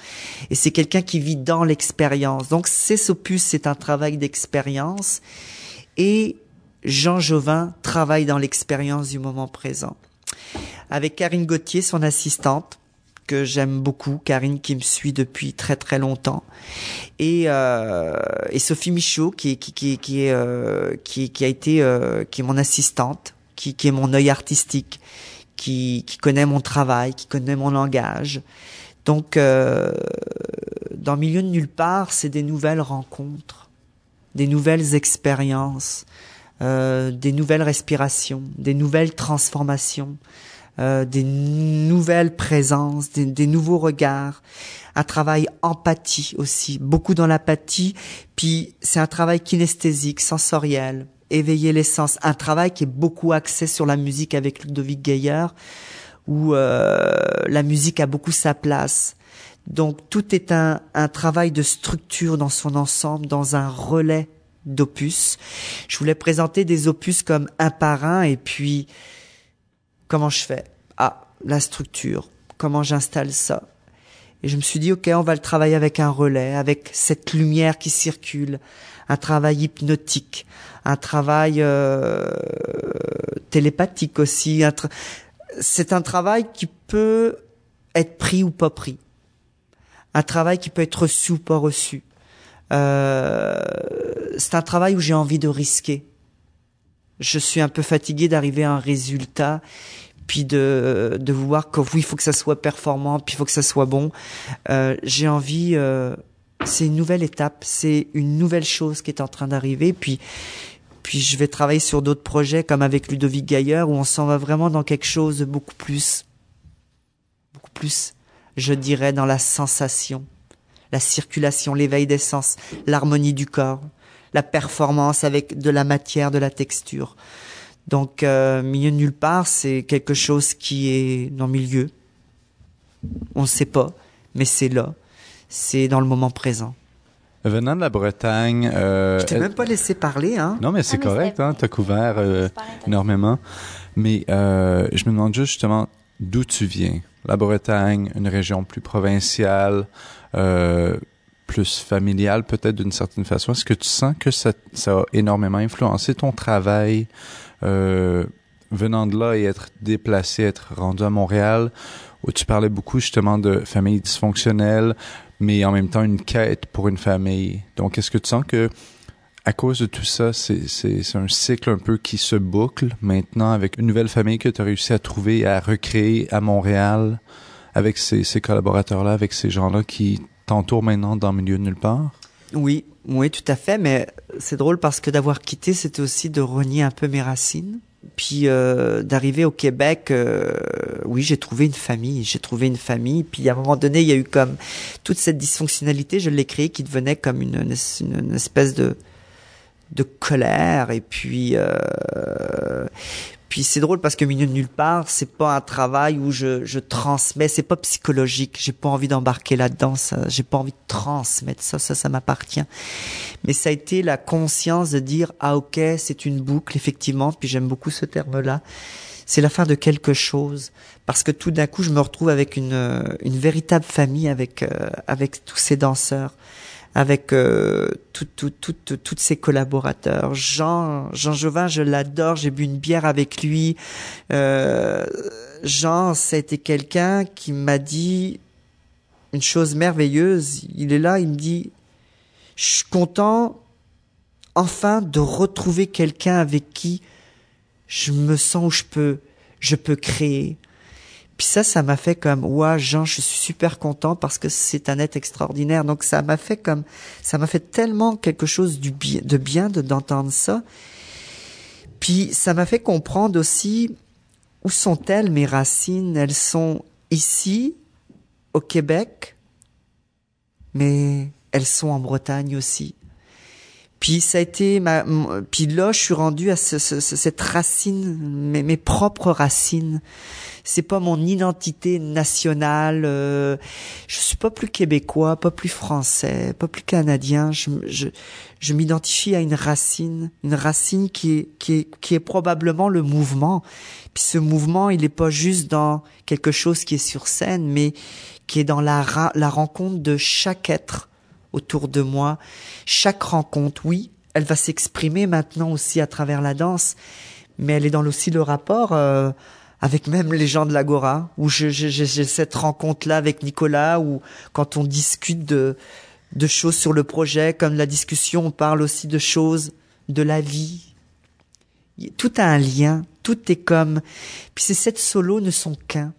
Et c'est quelqu'un qui vit dans l'expérience. Donc ces opus, c'est un travail d'expérience. Et Jean Jovin travaille dans l'expérience du moment présent. Avec Karine Gauthier, son assistante, que j'aime beaucoup, Karine qui me suit depuis très très longtemps, et, euh, et Sophie Michaud qui qui qui est euh, qui, qui a été euh, qui est mon assistante, qui qui est mon œil artistique, qui qui connaît mon travail, qui connaît mon langage. Donc euh, dans milieu de nulle part, c'est des nouvelles rencontres, des nouvelles expériences, euh, des nouvelles respirations, des nouvelles transformations. Euh, des nouvelles présences, des, des, nouveaux regards, un travail empathie aussi, beaucoup dans l'apathie, puis c'est un travail kinesthésique, sensoriel, éveiller les sens, un travail qui est beaucoup axé sur la musique avec Ludovic Gaillard, où euh, la musique a beaucoup sa place. Donc tout est un, un travail de structure dans son ensemble, dans un relais d'opus. Je voulais présenter des opus comme un par un et puis comment je fais? Ah, la structure, comment j'installe ça? Et je me suis dit, ok, on va le travailler avec un relais, avec cette lumière qui circule, un travail hypnotique, un travail euh, télépathique aussi. C'est un travail qui peut être pris ou pas pris. Un travail qui peut être reçu ou pas reçu. Euh, c'est un travail où j'ai envie de risquer. Je suis un peu fatigué d'arriver à un résultat puis de de voir que oui, il faut que ça soit performant, puis il faut que ça soit bon. Euh, j'ai envie, euh, c'est une nouvelle étape, c'est une nouvelle chose qui est en train d'arriver, puis puis je vais travailler sur d'autres projets comme avec Ludovic Gaillard où on s'en va vraiment dans quelque chose de beaucoup plus, beaucoup plus, je dirais, dans la sensation, la circulation, l'éveil des sens, l'harmonie du corps, la performance avec de la matière, de la texture. Donc, euh, milieu de nulle part, c'est quelque chose qui est dans le milieu. On ne sait pas, mais c'est là. C'est dans le moment présent. Venant de la Bretagne... Euh, je t'ai même pas laissé parler, hein? Non, mais c'est ah, correct, hein? T'as couvert euh, énormément. Mais euh, je me demande juste justement d'où tu viens? La Bretagne, une région plus provinciale, euh, plus familiale peut-être d'une certaine façon. Est-ce que tu sens que ça, a énormément influencé ton travail euh, venant de là et être déplacé, être rendu à Montréal, où tu parlais beaucoup justement de famille dysfonctionnelle, mais en même temps une quête pour une famille? Donc, est-ce que tu sens que à cause de tout ça, c'est un cycle un peu qui se boucle maintenant avec une nouvelle famille que tu as réussi à trouver et à recréer à Montréal? Avec ces, collaborateurs-là, avec ces gens-là qui t'entourent maintenant dans le milieu de nulle part? Oui, oui, tout à fait, mais c'est drôle parce que d'avoir quitté, c'était aussi de renier un peu mes racines. Puis euh, d'arriver au Québec, euh, oui, j'ai trouvé une famille, j'ai trouvé une famille. Puis à un moment donné, il y a eu comme toute cette dysfonctionnalité, je l'ai créée, qui devenait comme une espèce de de colère. Et puis euh, puis c'est drôle parce que milieu de nulle part, c'est pas un travail où je, je transmets, c'est pas psychologique. J'ai pas envie d'embarquer là-dedans. J'ai pas envie de transmettre ça. Ça, ça m'appartient. Mais ça a été la conscience de dire ah ok, c'est une boucle effectivement. Puis j'aime beaucoup ce terme-là. C'est la fin de quelque chose parce que tout d'un coup, je me retrouve avec une une véritable famille avec euh, avec tous ces danseurs avec euh, tout, tout, tout, tous ses collaborateurs. Jean, Jean Jovin, je l'adore, j'ai bu une bière avec lui. Euh, Jean, c'était quelqu'un qui m'a dit une chose merveilleuse. Il est là, il me dit, je suis content enfin de retrouver quelqu'un avec qui je me sens où je peux, je peux créer. Puis ça, ça m'a fait comme, ouais, Jean, je suis super content parce que c'est un être extraordinaire. Donc ça m'a fait comme, ça m'a fait tellement quelque chose bien, de bien de d'entendre ça. Puis ça m'a fait comprendre aussi où sont-elles mes racines. Elles sont ici, au Québec, mais elles sont en Bretagne aussi. Puis ça a été ma, puis là je suis rendu à ce, ce- ce- cette racine, mes, mes propres racines. C'est pas mon identité nationale. Euh, je suis pas plus québécois, pas plus français, pas plus canadien. Je, je, je m'identifie à une racine, une racine qui est, qui est, qui est probablement le mouvement. Puis ce mouvement, il est pas juste dans quelque chose qui est sur scène, mais qui est dans la, la rencontre de chaque être autour de moi. Chaque rencontre, oui, elle va s'exprimer maintenant aussi à travers la danse, mais elle est dans aussi le rapport euh, avec même les gens de l'Agora, où je- je- j'ai j'ai cette rencontre-là avec Nicolas, où quand on discute de, de choses sur le projet, comme la discussion, on parle aussi de choses de la vie. Tout a un lien, tout est comme... Puis ces sept solos ne sont qu'un.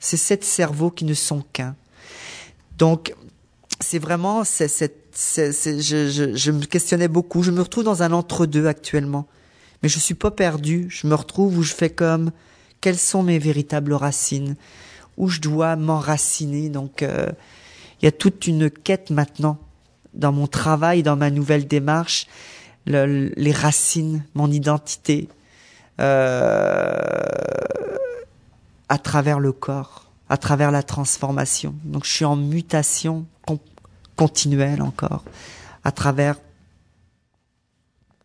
Ces sept cerveaux qui ne sont qu'un. Donc, c'est vraiment, c'est, c'est, c'est, c'est- je, je, je me questionnais beaucoup. Je me retrouve dans un entre-deux actuellement. Mais je suis pas perdu. Je me retrouve où je fais comme, quelles sont mes véritables racines? Où je dois m'enraciner? Donc, euh, il y a toute une quête maintenant dans mon travail, dans ma nouvelle démarche, le- les racines, mon identité, euh, à travers le corps, à travers la transformation. Donc je suis en mutation con- continuelle encore, à travers,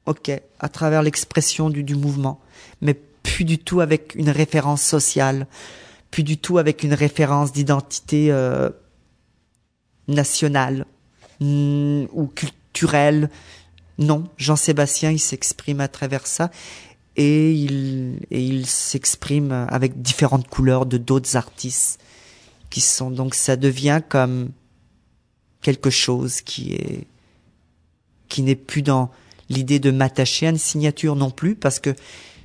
ok, à travers l'expression du, du mouvement, mais plus du tout avec une référence sociale, plus du tout avec une référence d'identité euh, nationale mm, ou culturelle. Non, Jean-Sébastien, il s'exprime à travers ça et il, et il s'exprime avec différentes couleurs de d'autres artistes qui sont donc ça devient comme quelque chose qui est qui n'est plus dans l'idée de m'attacher à une signature non plus parce que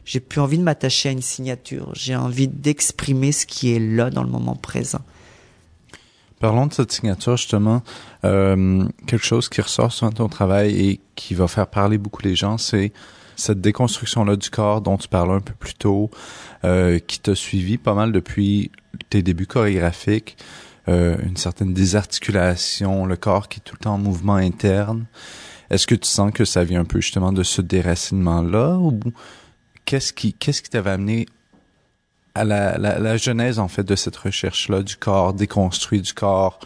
j'ai plus envie de m'attacher à une signature j'ai envie d'exprimer ce qui est là dans le moment présent Parlons de cette signature, justement. Euh, quelque chose qui ressort souvent ton travail et qui va faire parler beaucoup les gens, c'est cette déconstruction-là du corps dont tu parlais un peu plus tôt, euh, qui t'a suivi pas mal depuis tes débuts chorégraphiques, euh, une certaine désarticulation, le corps qui est tout le temps en mouvement interne. Est-ce que tu sens que ça vient un peu justement de ce déracinement-là ou qu'est-ce qui qu'est-ce qui t'avait amené à la, la, la genèse en fait de cette recherche-là du corps déconstruit, du corps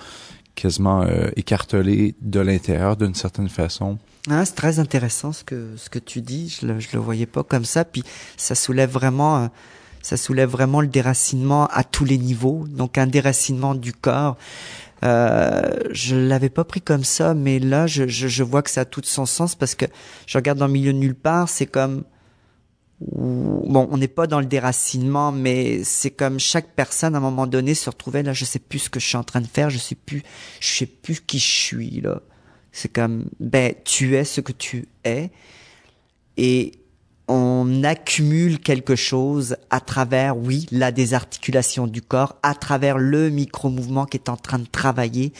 quasiment euh, écartelé de l'intérieur d'une certaine façon. Ah, c'est très intéressant ce que ce que tu dis. Je le je le voyais pas comme ça. Puis ça soulève vraiment euh, ça soulève vraiment le déracinement à tous les niveaux. Donc un déracinement du corps. Euh, je l'avais pas pris comme ça, mais là je, je je vois que ça a tout son sens parce que je regarde dans le milieu de nulle part. C'est comme bon, on n'est pas dans le déracinement, mais c'est comme chaque personne à un moment donné se retrouvait là. Je sais plus ce que je suis en train de faire. Je sais plus je sais plus qui je suis là. C'est comme, ben, tu es ce que tu es et on accumule quelque chose à travers, oui, la désarticulation du corps, à travers le micro-mouvement qui est en train de travailler,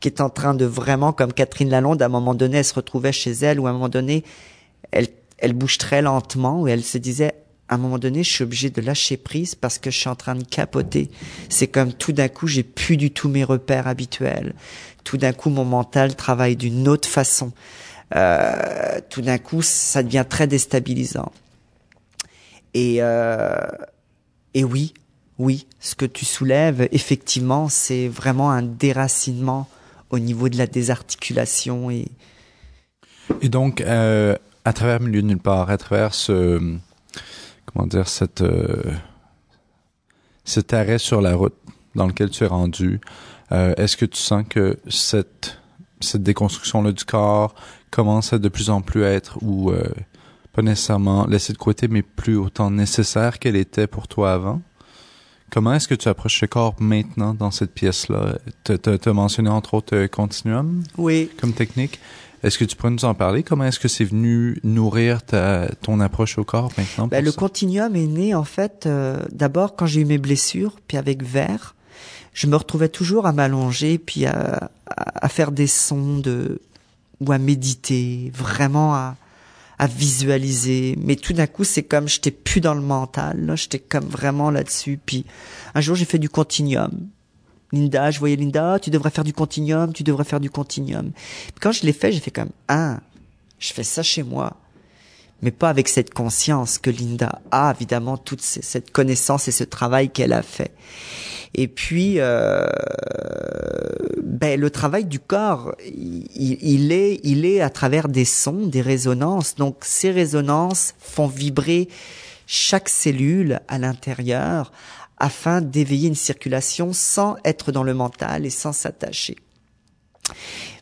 qui est en train de vraiment, comme Catherine Lalonde, à un moment donné, elle se retrouvait chez elle ou à un moment donné, elle, elle bouge très lentement ou elle se disait, à un moment donné, je suis obligé de lâcher prise parce que je suis en train de capoter. C'est comme tout d'un coup, j'ai plus du tout mes repères habituels. Tout d'un coup, mon mental travaille d'une autre façon. Euh, tout d'un coup, ça devient très déstabilisant. Et, euh, et oui, oui, ce que tu soulèves, effectivement, c'est vraiment un déracinement au niveau de la désarticulation et Et donc, euh, à travers Milieu de nulle part, à travers ce, comment dire, cette, euh, cet arrêt sur la route dans lequel tu es rendu, euh, est-ce que tu sens que cette, cette déconstruction-là du corps commence à de plus en plus être, ou euh, pas nécessairement laissée de côté, mais plus autant nécessaire qu'elle était pour toi avant? Comment est-ce que tu approches le corps maintenant dans cette pièce-là? Tu as mentionné entre autres Continuum? Oui, comme technique. Est-ce que tu pourrais nous en parler? Comment est-ce que c'est venu nourrir ta, ton approche au corps maintenant? Ben, le ça? continuum est né en fait euh, d'abord quand j'ai eu mes blessures, puis avec verre, je me retrouvais toujours à m'allonger, puis à, à, à faire des sons de ou à méditer, vraiment à, à visualiser. Mais tout d'un coup, c'est comme j'étais plus dans le mental, là, j'étais comme vraiment là-dessus. Puis un jour, j'ai fait du continuum. Linda, je voyais Linda, tu devrais faire du continuum, tu devrais faire du continuum. Quand je l'ai fait, j'ai fait comme ah Je fais ça chez moi, mais pas avec cette conscience que Linda a, évidemment, toute cette connaissance et ce travail qu'elle a fait. Et puis, euh, ben, le travail du corps, il est, il est à travers des sons, des résonances. Donc, ces résonances font vibrer chaque cellule à l'intérieur afin d'éveiller une circulation sans être dans le mental et sans s'attacher.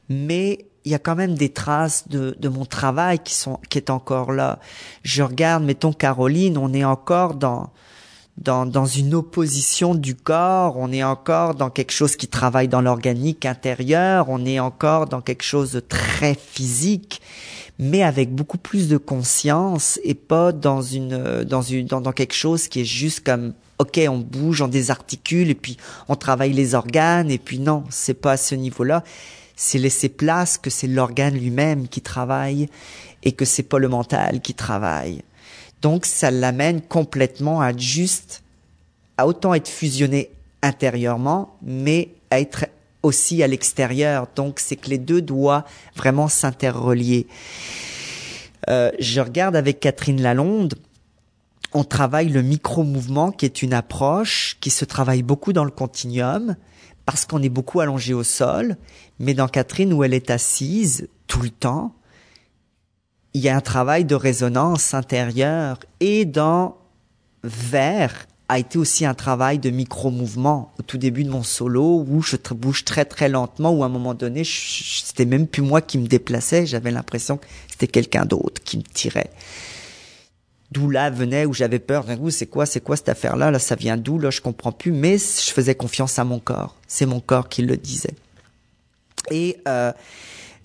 Mais il y a quand même des traces de, de mon travail qui sont qui est encore là. Je regarde, mettons Caroline, on est encore dans dans, dans une opposition du corps, on est encore dans quelque chose qui travaille dans l'organique intérieur, on est encore dans quelque chose de très physique, mais avec beaucoup plus de conscience et pas dans une dans une dans, dans quelque chose qui est juste comme ok on bouge, on désarticule et puis on travaille les organes et puis non c'est pas à ce niveau-là, c'est laisser place que c'est l'organe lui-même qui travaille et que c'est pas le mental qui travaille. Donc ça l'amène complètement à juste, à autant être fusionné intérieurement, mais à être aussi à l'extérieur. Donc c'est que les deux doivent vraiment s'interrelier. Euh, je regarde avec Catherine Lalonde, on travaille le micro-mouvement qui est une approche qui se travaille beaucoup dans le continuum parce qu'on est beaucoup allongé au sol, mais dans Catherine où elle est assise tout le temps, il y a un travail de résonance intérieure. Et dans Vert a été aussi un travail de micro-mouvement au tout début de mon solo où je bouge très très lentement où à un moment donné c'était même plus moi qui me déplaçais. J'avais l'impression que c'était quelqu'un d'autre qui me tirait d'où là venait où j'avais peur. D'un coup c'est quoi c'est quoi cette affaire là là ça vient d'où? Là je comprends plus mais je faisais confiance à mon corps. C'est mon corps qui le disait. Et euh,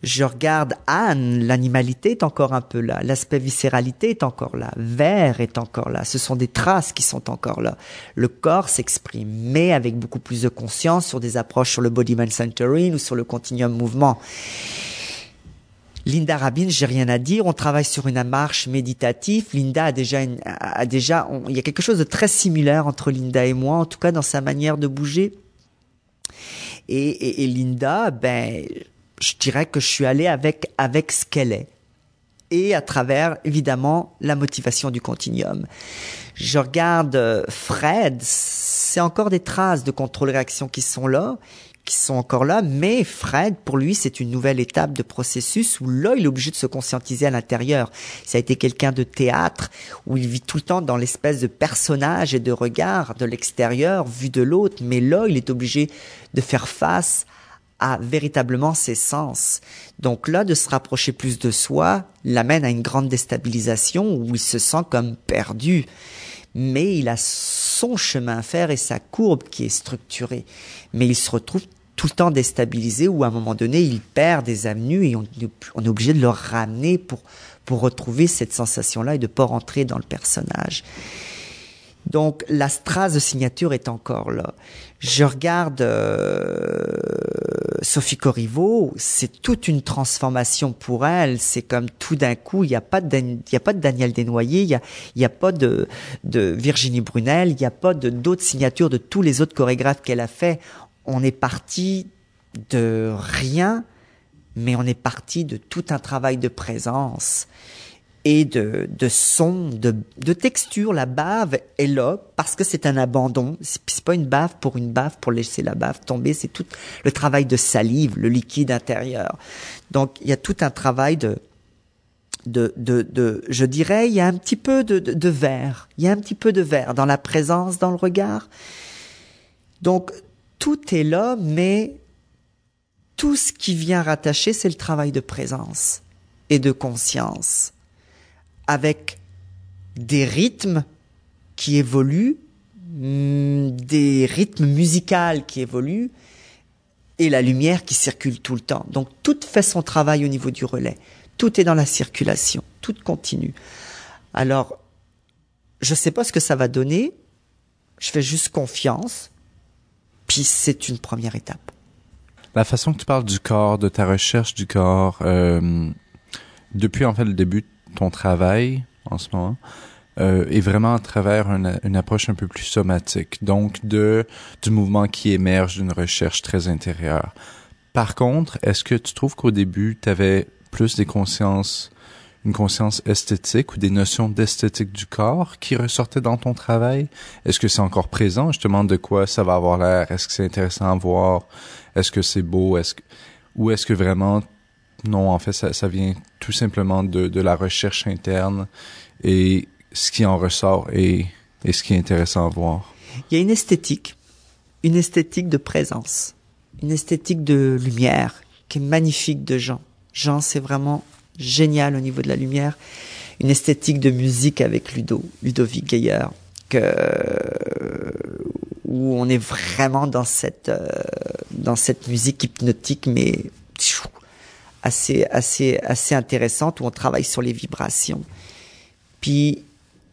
je regarde Anne, l'animalité est encore un peu là, l'aspect viscéralité est encore là, vert est encore là, ce sont des traces qui sont encore là. Le corps s'exprime, mais avec beaucoup plus de conscience sur des approches sur le body man centering ou sur le continuum mouvement. Linda Rabin, j'ai rien à dire. On travaille sur une marche méditative. Linda a déjà, une, a déjà, on- il y a quelque chose de très similaire entre Linda et moi, en tout cas dans sa manière de bouger. Et, et, et Linda, ben, je dirais que je suis allé avec avec ce qu'elle est et à travers évidemment la motivation du continuum. Je regarde euh, Fred, c'est encore des traces de contrôle-réaction qui sont là, qui sont encore là, mais Fred, pour lui, c'est une nouvelle étape de processus où là, il est obligé de se conscientiser à l'intérieur. Ça a été quelqu'un de théâtre où il vit tout le temps dans l'espèce de personnage et de regard de l'extérieur vu de l'autre, mais là, il est obligé de faire face à véritablement ses sens. Donc là, de se rapprocher plus de soi l'amène à une grande déstabilisation où il se sent comme perdu. Mais il a son chemin à faire et sa courbe qui est structurée. Mais il se retrouve tout le temps déstabilisé où à un moment donné, il perd des avenues et on, est obligé de le ramener pour, pour retrouver cette sensation-là et de pas rentrer dans le personnage. Donc la strasse de signature est encore là. Je regarde euh, Sophie Corriveau, c'est toute une transformation pour elle. C'est comme tout d'un coup, il n'y a pas de y a pas de Daniel Desnoyers, il y a y a pas de de Virginie Brunel, il n'y a pas de d'autres signatures de tous les autres chorégraphes qu'elle a fait. On est parti de rien, mais on est parti de tout un travail de présence et de, de son, de, de texture. La bave est là parce que c'est un abandon. C'est pas une bave pour une bave, pour laisser la bave tomber. C'est tout le travail de salive, le liquide intérieur. Donc, il y a tout un travail de, de, de, de je dirais, il y a un petit peu de, de, de verre. Il y a un petit peu de verre dans la présence, dans le regard. Donc, tout est là, mais tout ce qui vient rattacher, c'est le travail de présence et de conscience avec des rythmes qui évoluent, mm, des rythmes musicaux qui évoluent et la lumière qui circule tout le temps. Donc tout fait son travail au niveau du relais. Tout est dans la circulation, tout continue. Alors, je sais pas ce que ça va donner. Je fais juste confiance. Puis c'est une première étape. La façon que tu parles du corps, de ta recherche du corps, euh, depuis en fait le début ton travail en ce moment, euh, est vraiment à travers une, approche un peu plus somatique, donc de du mouvement qui émerge d'une recherche très intérieure. Par contre, est-ce que tu trouves qu'au début, tu avais plus des consciences, une conscience esthétique ou des notions d'esthétique du corps qui ressortaient dans ton travail? Est-ce que c'est encore présent? Je te demande de quoi ça va avoir l'air? Est-ce que c'est intéressant à voir? Est-ce que c'est beau? Est-ce que, ou est-ce que vraiment, non, en fait, ça, vient tout simplement de, de la recherche interne et ce qui en ressort est, est ce qui est intéressant à voir? Il y a une esthétique, une esthétique de présence, une esthétique de lumière qui est magnifique de Jean. Jean, c'est vraiment génial au niveau de la lumière. Une esthétique de musique avec Ludo, Ludovic Geyer, que, où on est vraiment dans cette, euh, dans cette musique hypnotique, mais assez, assez, assez intéressante, où on travaille sur les vibrations. Puis,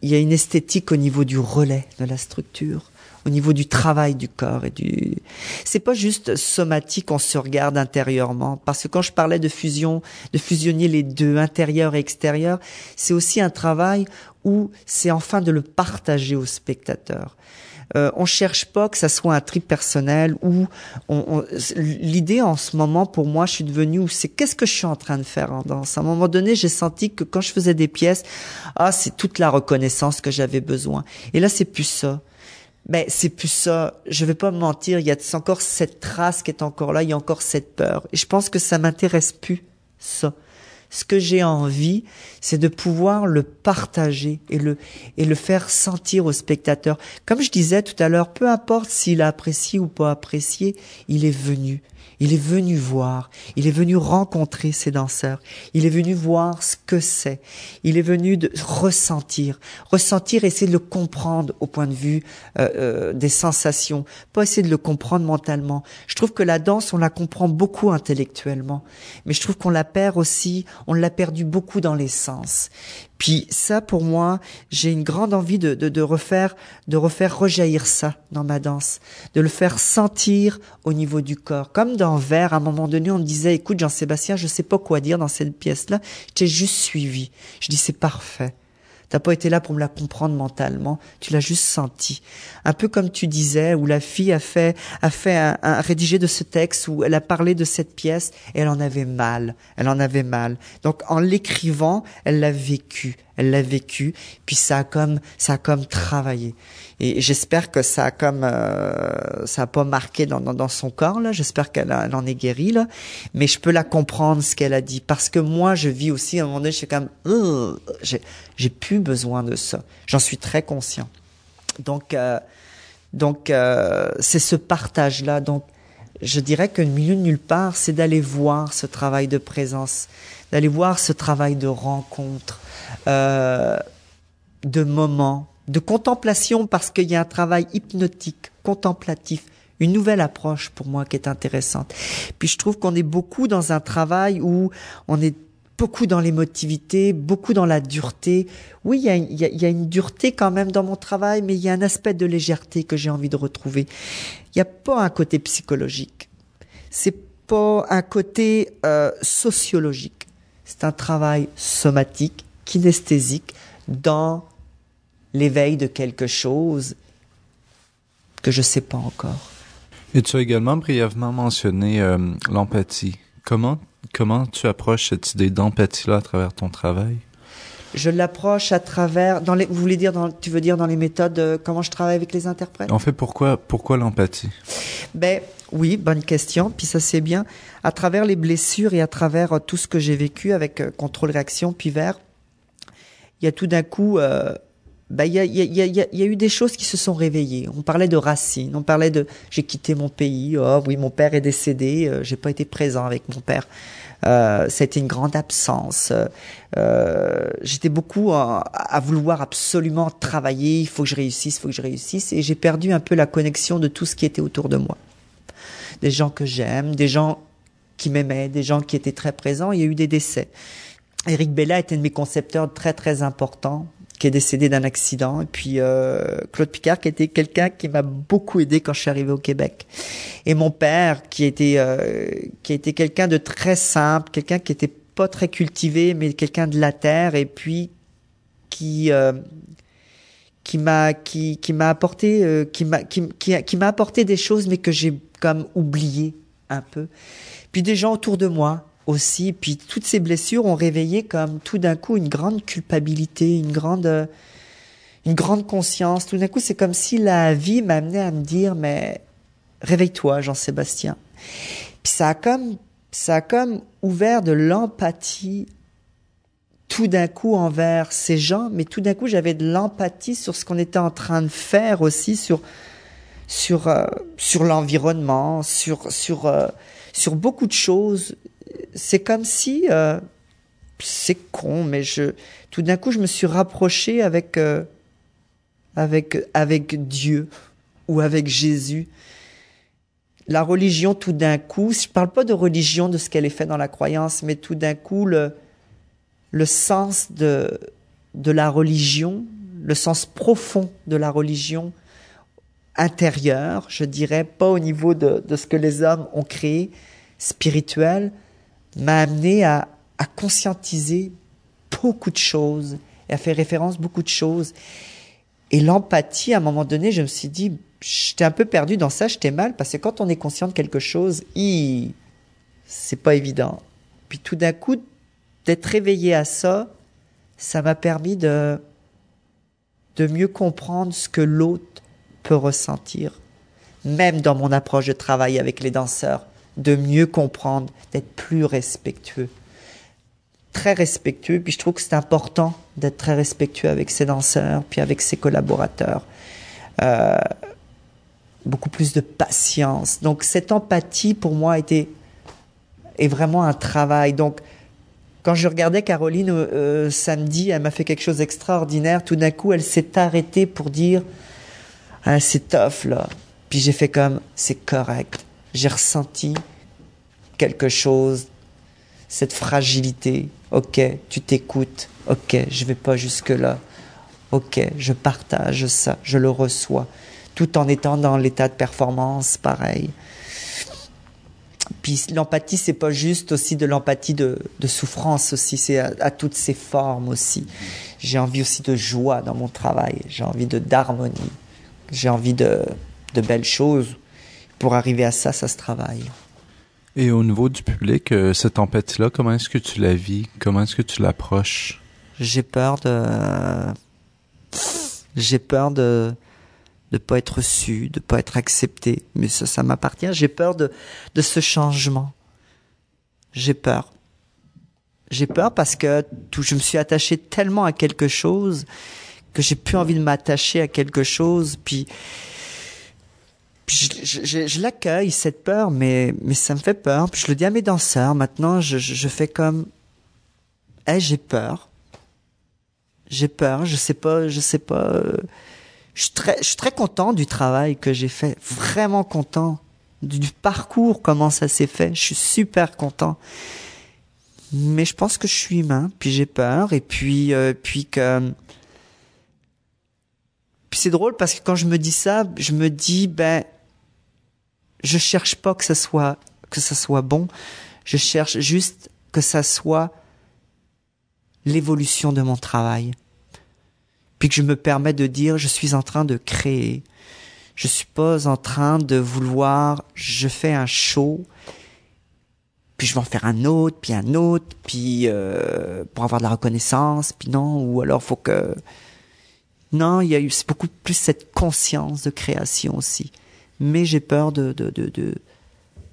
il y a une esthétique au niveau du relais de la structure, au niveau du travail du corps et du. C'est pas juste somatique, on se regarde intérieurement. Parce que quand je parlais de fusion, de fusionner les deux, intérieur et extérieur, c'est aussi un travail où c'est enfin de le partager au spectateur. Euh, on cherche pas que ça soit un trip personnel ou on, on- l'idée en ce moment pour moi je suis devenu où c'est qu'est-ce que je suis en train de faire en danse à un moment donné j'ai senti que quand je faisais des pièces ah c'est toute la reconnaissance que j'avais besoin et là c'est plus ça ben c'est plus ça. Je vais pas me mentir, il y a encore cette trace qui est encore là, il y a encore cette peur. Et je pense que ça m'intéresse plus ça. Ce que j'ai envie, c'est de pouvoir le partager et le et le faire sentir au spectateur. Comme je disais tout à l'heure, peu importe s'il a apprécié ou pas apprécié, il est venu. Il est venu voir, il est venu rencontrer ces danseurs, il est venu voir ce que c'est, il est venu de ressentir, ressentir, essayer de le comprendre au point de vue euh, euh, des sensations, pas essayer de le comprendre mentalement. Je trouve que la danse, on la comprend beaucoup intellectuellement, mais je trouve qu'on la perd aussi, on l'a perdu beaucoup dans les sens. Puis ça, pour moi, j'ai une grande envie de, de, de refaire, de refaire rejaillir ça dans ma danse, de le faire sentir au niveau du corps. Comme dans Vert, à un moment donné, on me disait, écoute, Jean-Sébastien, je sais pas quoi dire dans cette pièce-là. Je t'ai juste suivi. Je dis, c'est parfait. T'as pas été là pour me la comprendre mentalement, tu l'as juste senti. Un peu comme tu disais, où la fille a fait, a fait un, un rédigé de ce texte, où elle a parlé de cette pièce, et elle en avait mal. Elle en avait mal. Donc, en l'écrivant, elle l'a vécu. Elle l'a vécu, puis ça a comme, ça a comme travaillé. Et j'espère que ça a comme, euh, ça a pas marqué dans, dans, dans son corps là. J'espère qu'elle en est guérie là. Mais je peux la comprendre ce qu'elle a dit parce que moi je vis aussi à un moment donné, je suis comme, Euh, j'ai, j'ai plus besoin de ça. J'en suis très conscient. Donc, euh, donc euh, c'est ce partage là. Donc, je dirais que milieu de nulle part, c'est d'aller voir ce travail de présence, d'aller voir ce travail de rencontre, euh, de moments, de contemplation, parce qu'il y a un travail hypnotique, contemplatif, une nouvelle approche pour moi qui est intéressante. Puis je trouve qu'on est beaucoup dans un travail où on est beaucoup dans l'émotivité, beaucoup dans la dureté. Oui, il y, a, une dureté quand même dans mon travail, mais il y a un aspect de légèreté que j'ai envie de retrouver. Il n'y a pas un côté psychologique. C'est pas un côté euh, sociologique. C'est un travail somatique, kinesthésique, dans l'éveil de quelque chose que je sais pas encore. Et tu as également brièvement mentionné euh, l'empathie? Comment comment tu approches cette idée d'empathie-là à travers ton travail? Je l'approche à travers, dans les, vous voulez dire, dans, tu veux dire dans les méthodes, euh, comment je travaille avec les interprètes? En fait, pourquoi pourquoi l'empathie? Ben oui, bonne question. Puis ça c'est bien. À travers les blessures et à travers euh, tout ce que j'ai vécu avec euh, contrôle réaction puis vert, il y a tout d'un coup, ben il y a, y, a, y, a, y a- eu des choses qui se sont réveillées. On parlait de racines, on parlait de j'ai quitté mon pays. Oh oui, mon père est décédé. euh, j'ai pas été présent avec mon père. Euh, c'était une grande absence. Euh, J'étais beaucoup à, à vouloir absolument travailler. Il faut que je réussisse, il faut que je réussisse. Et j'ai perdu un peu la connexion de tout ce qui était autour de moi des gens que j'aime, des gens qui m'aimaient, des gens qui étaient très présents. Il y a eu des décès. Eric Bella était un de mes concepteurs très très importants, qui est décédé d'un accident. Et puis euh, Claude Picard, qui était quelqu'un qui m'a beaucoup aidé quand je suis arrivé au Québec. Et mon père, qui était euh, qui était quelqu'un de très simple, quelqu'un qui était pas très cultivé, mais quelqu'un de la terre. Et puis qui euh, qui m'a qui qui m'a apporté euh, qui m'a qui, qui, qui m'a apporté des choses mais que j'ai comme oublié un peu puis des gens autour de moi aussi. Puis toutes ces blessures ont réveillé comme tout d'un coup une grande culpabilité, une grande, euh, une grande conscience. Tout d'un coup, c'est comme si la vie m'amenait à me dire, mais réveille-toi, Jean-Sébastien. Puis ça a comme, ça a comme ouvert de l'empathie tout d'un coup envers ces gens, mais tout d'un coup j'avais de l'empathie sur ce qu'on était en train de faire aussi, sur sur euh, sur l'environnement, sur sur euh, sur beaucoup de choses. C'est comme si euh, c'est con, mais je tout d'un coup je me suis rapproché avec avec avec Dieu ou avec Jésus. La religion tout d'un coup, je parle pas de religion de ce qu'elle est fait dans la croyance, mais tout d'un coup le le sens de, de la religion, le sens profond de la religion intérieure, je dirais, pas au niveau de, de ce que les hommes ont créé, spirituel, m'a amené à, conscientiser beaucoup de choses et à faire référence à beaucoup de choses. Et l'empathie, à un moment donné, je me suis dit, j'étais un peu perdu dans ça, j'étais mal, parce que quand on est conscient de quelque chose, c'est pas évident. Puis tout d'un coup, d'être réveillé à ça, ça m'a permis de, de mieux comprendre ce que l'autre peut ressentir. Même dans mon approche de travail avec les danseurs, de mieux comprendre, d'être plus respectueux. Très respectueux, puis je trouve que c'est important d'être très respectueux avec ses danseurs, puis avec ses collaborateurs. Euh, beaucoup plus de patience. Donc cette empathie pour moi été est vraiment un travail. Donc quand je regardais Caroline euh, samedi, elle m'a fait quelque chose d'extraordinaire. Tout d'un coup, elle s'est arrêtée pour dire ah, c'est tough là. Puis j'ai fait comme c'est correct. J'ai ressenti quelque chose, cette fragilité. Ok, tu t'écoutes. Ok, je vais pas jusque là. Ok, je partage ça, je le reçois, tout en étant dans l'état de performance pareil. Puis l'empathie, c'est pas juste aussi de l'empathie de, souffrance aussi, c'est à, toutes ses formes aussi. J'ai envie aussi de joie dans mon travail, j'ai envie de d'harmonie, j'ai envie de, de belles choses. Pour arriver à ça, ça se travaille. Et au niveau du public, euh, cette empathie-là, comment est-ce que tu la vis? Comment est-ce que tu l'approches? J'ai peur de, j'ai peur de de pas être reçu, de pas être accepté. Mais ça, ça m'appartient. J'ai peur de, de ce changement. J'ai peur. J'ai peur parce que tout, je me suis attaché tellement à quelque chose que j'ai plus envie de m'attacher à quelque chose. Puis, je, je, je, l'accueille cette peur, mais mais ça me fait peur. Puis je le dis à mes danseurs. Maintenant, je, je, fais comme, hey, j'ai peur. J'ai peur. Je sais pas. Je sais pas. Euh, je suis très, je suis très content du travail que j'ai fait, vraiment content du, parcours, comment ça s'est fait. Je suis super content. Mais je pense que je suis humain, puis j'ai peur, et puis, euh, puis que, puis c'est drôle parce que quand je me dis ça, je me dis, ben, je cherche pas que ça soit, que ça soit bon. Je cherche juste que ça soit l'évolution de mon travail puis que je me permets de dire je suis en train de créer. Je suis pas en train de vouloir, je fais un show, puis je vais en faire un autre, puis un autre, puis euh, pour avoir de la reconnaissance, puis non, ou alors faut que non, il y a eu beaucoup plus cette conscience de création aussi. Mais j'ai peur de de de, de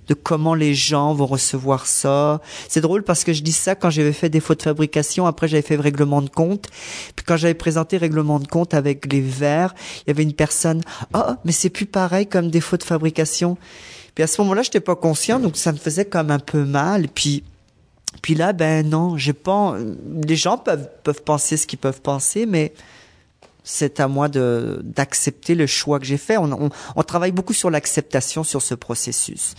de comment les gens vont recevoir ça. C'est drôle parce que je dis ça quand j'avais fait des fautes de fabrication, après j'avais fait règlement de compte. Puis quand j'avais présenté règlement de compte avec les verres, il y avait une personne, "Ah, oh, mais c'est plus pareil comme défaut de fabrication." Puis à ce moment-là, j'étais pas conscient, donc ça me faisait comme un peu mal. Puis puis là, ben non, j'ai pas les gens peuvent peuvent penser ce qu'ils peuvent penser, mais c'est à moi de d'accepter le choix que j'ai fait. On, on, on, travaille beaucoup sur l'acceptation sur ce processus.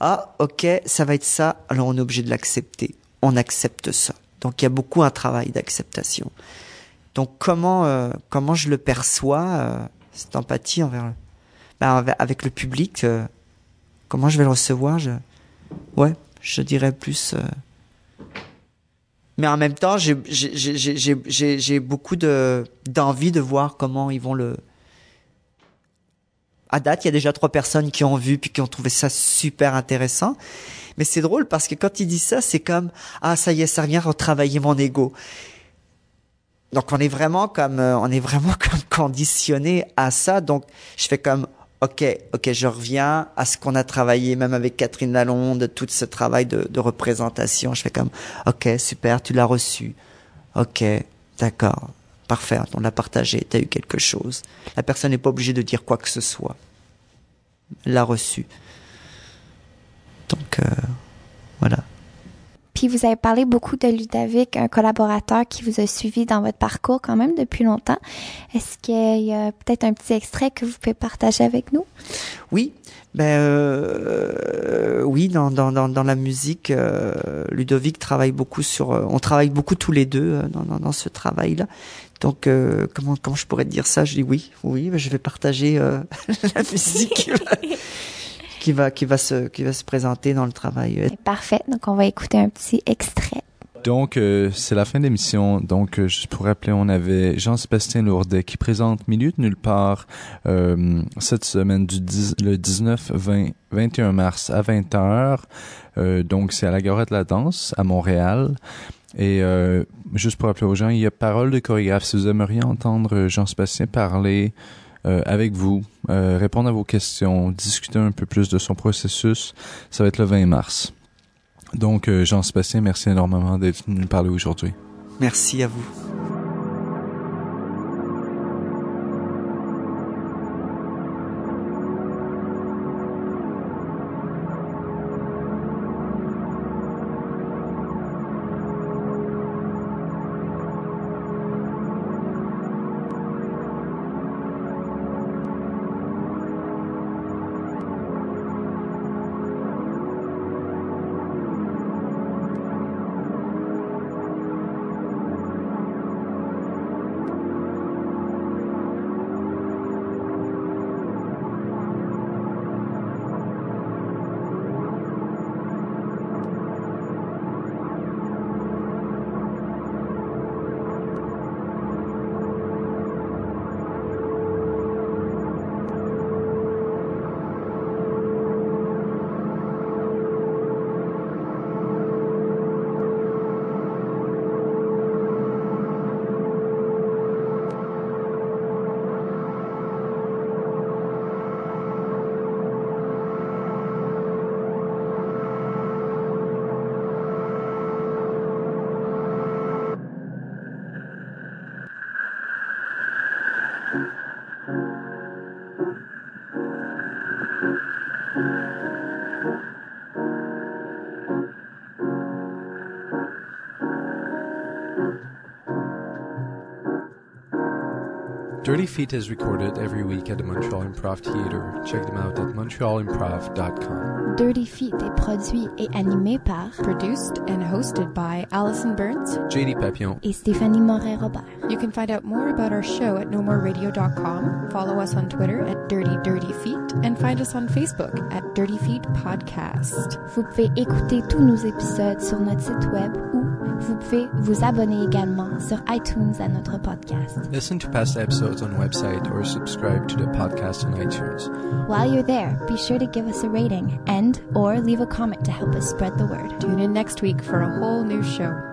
Ah, ok, ça va être ça. Alors on est obligé de l'accepter. On accepte ça. Donc il y a beaucoup un travail d'acceptation. Donc comment euh, comment je le perçois euh, cette empathie envers ben, avec le public. Euh, comment je vais le recevoir je, Ouais, je dirais plus mais en même temps, j'ai beaucoup de d'envie de voir comment ils vont le à date, il y a déjà trois personnes qui ont vu puis qui ont trouvé ça super intéressant. Mais c'est drôle parce que quand il dit ça, c'est comme ah ça y est, ça revient retravailler mon ego. Donc on est vraiment comme euh, on est vraiment <laughs> comme conditionné à ça. Donc je fais comme ok ok je reviens à ce qu'on a travaillé même avec Catherine Lalonde, tout ce travail de, de représentation. Je fais comme ok super, tu l'as reçu. Ok d'accord parfait, on l'a partagé, tu as eu quelque chose. La personne n'est pas obligée de dire quoi que ce soit. Elle l'a reçu. Donc, euh, voilà. Puis vous avez parlé beaucoup de Ludovic, un collaborateur qui vous a suivi dans votre parcours quand même depuis longtemps. Est-ce qu'il y a peut-être un petit extrait que vous pouvez partager avec nous? Oui, ben euh, oui, dans, dans, dans, dans la musique, euh, Ludovic travaille beaucoup sur. euh, on travaille beaucoup tous les deux euh, dans, dans, ce travail-là. Donc euh, comment comment je pourrais te dire ça? Je dis oui, oui, ben, je vais partager euh, <laughs> la musique <laughs> qui va, qui va se qui va se présenter dans le travail. Parfait. Donc, on va écouter un petit extrait. Donc, euh, c'est la fin de l'émission. Donc, euh, juste pour rappeler, on avait Jean-Sébastien Lourdet qui présente Minute Nulle part euh, cette semaine du 10 le 19, 20, 21 mars à 20h. Euh, donc, c'est à la Garette de la Danse à Montréal. Et euh, juste pour rappeler aux gens, il y a Parole de chorégraphe. Si vous aimeriez entendre Jean-Sébastien parler euh, avec vous, euh, répondre à vos questions, discuter un peu plus de son processus, ça va être le 20 mars. Donc, euh, Jean-Sébastien, merci énormément d'être venu nous parler aujourd'hui. Merci à vous. Dirty Feet is recorded every week at the Montreal Improv Theatre. Check them out at montrealimprov.com. Dirty Feet est produit et animé par Produced and hosted by Allison Burns. JD Papillon. et Stéphanie Moret-Robert. You can find out more about our show at nomoreradio.com, follow us on Twitter at Dirty Dirty Feet, and find us on Facebook at Dirty Feet Podcast. Vous pouvez écouter tous nos épisodes sur notre site web ou vous pouvez vous abonner également sur iTunes à notre podcast. Listen to past episodes on the website or subscribe to the podcast on iTunes. While you're there, be sure to give us a rating and or leave a comment to help us spread the word. Tune in next week for a whole new show.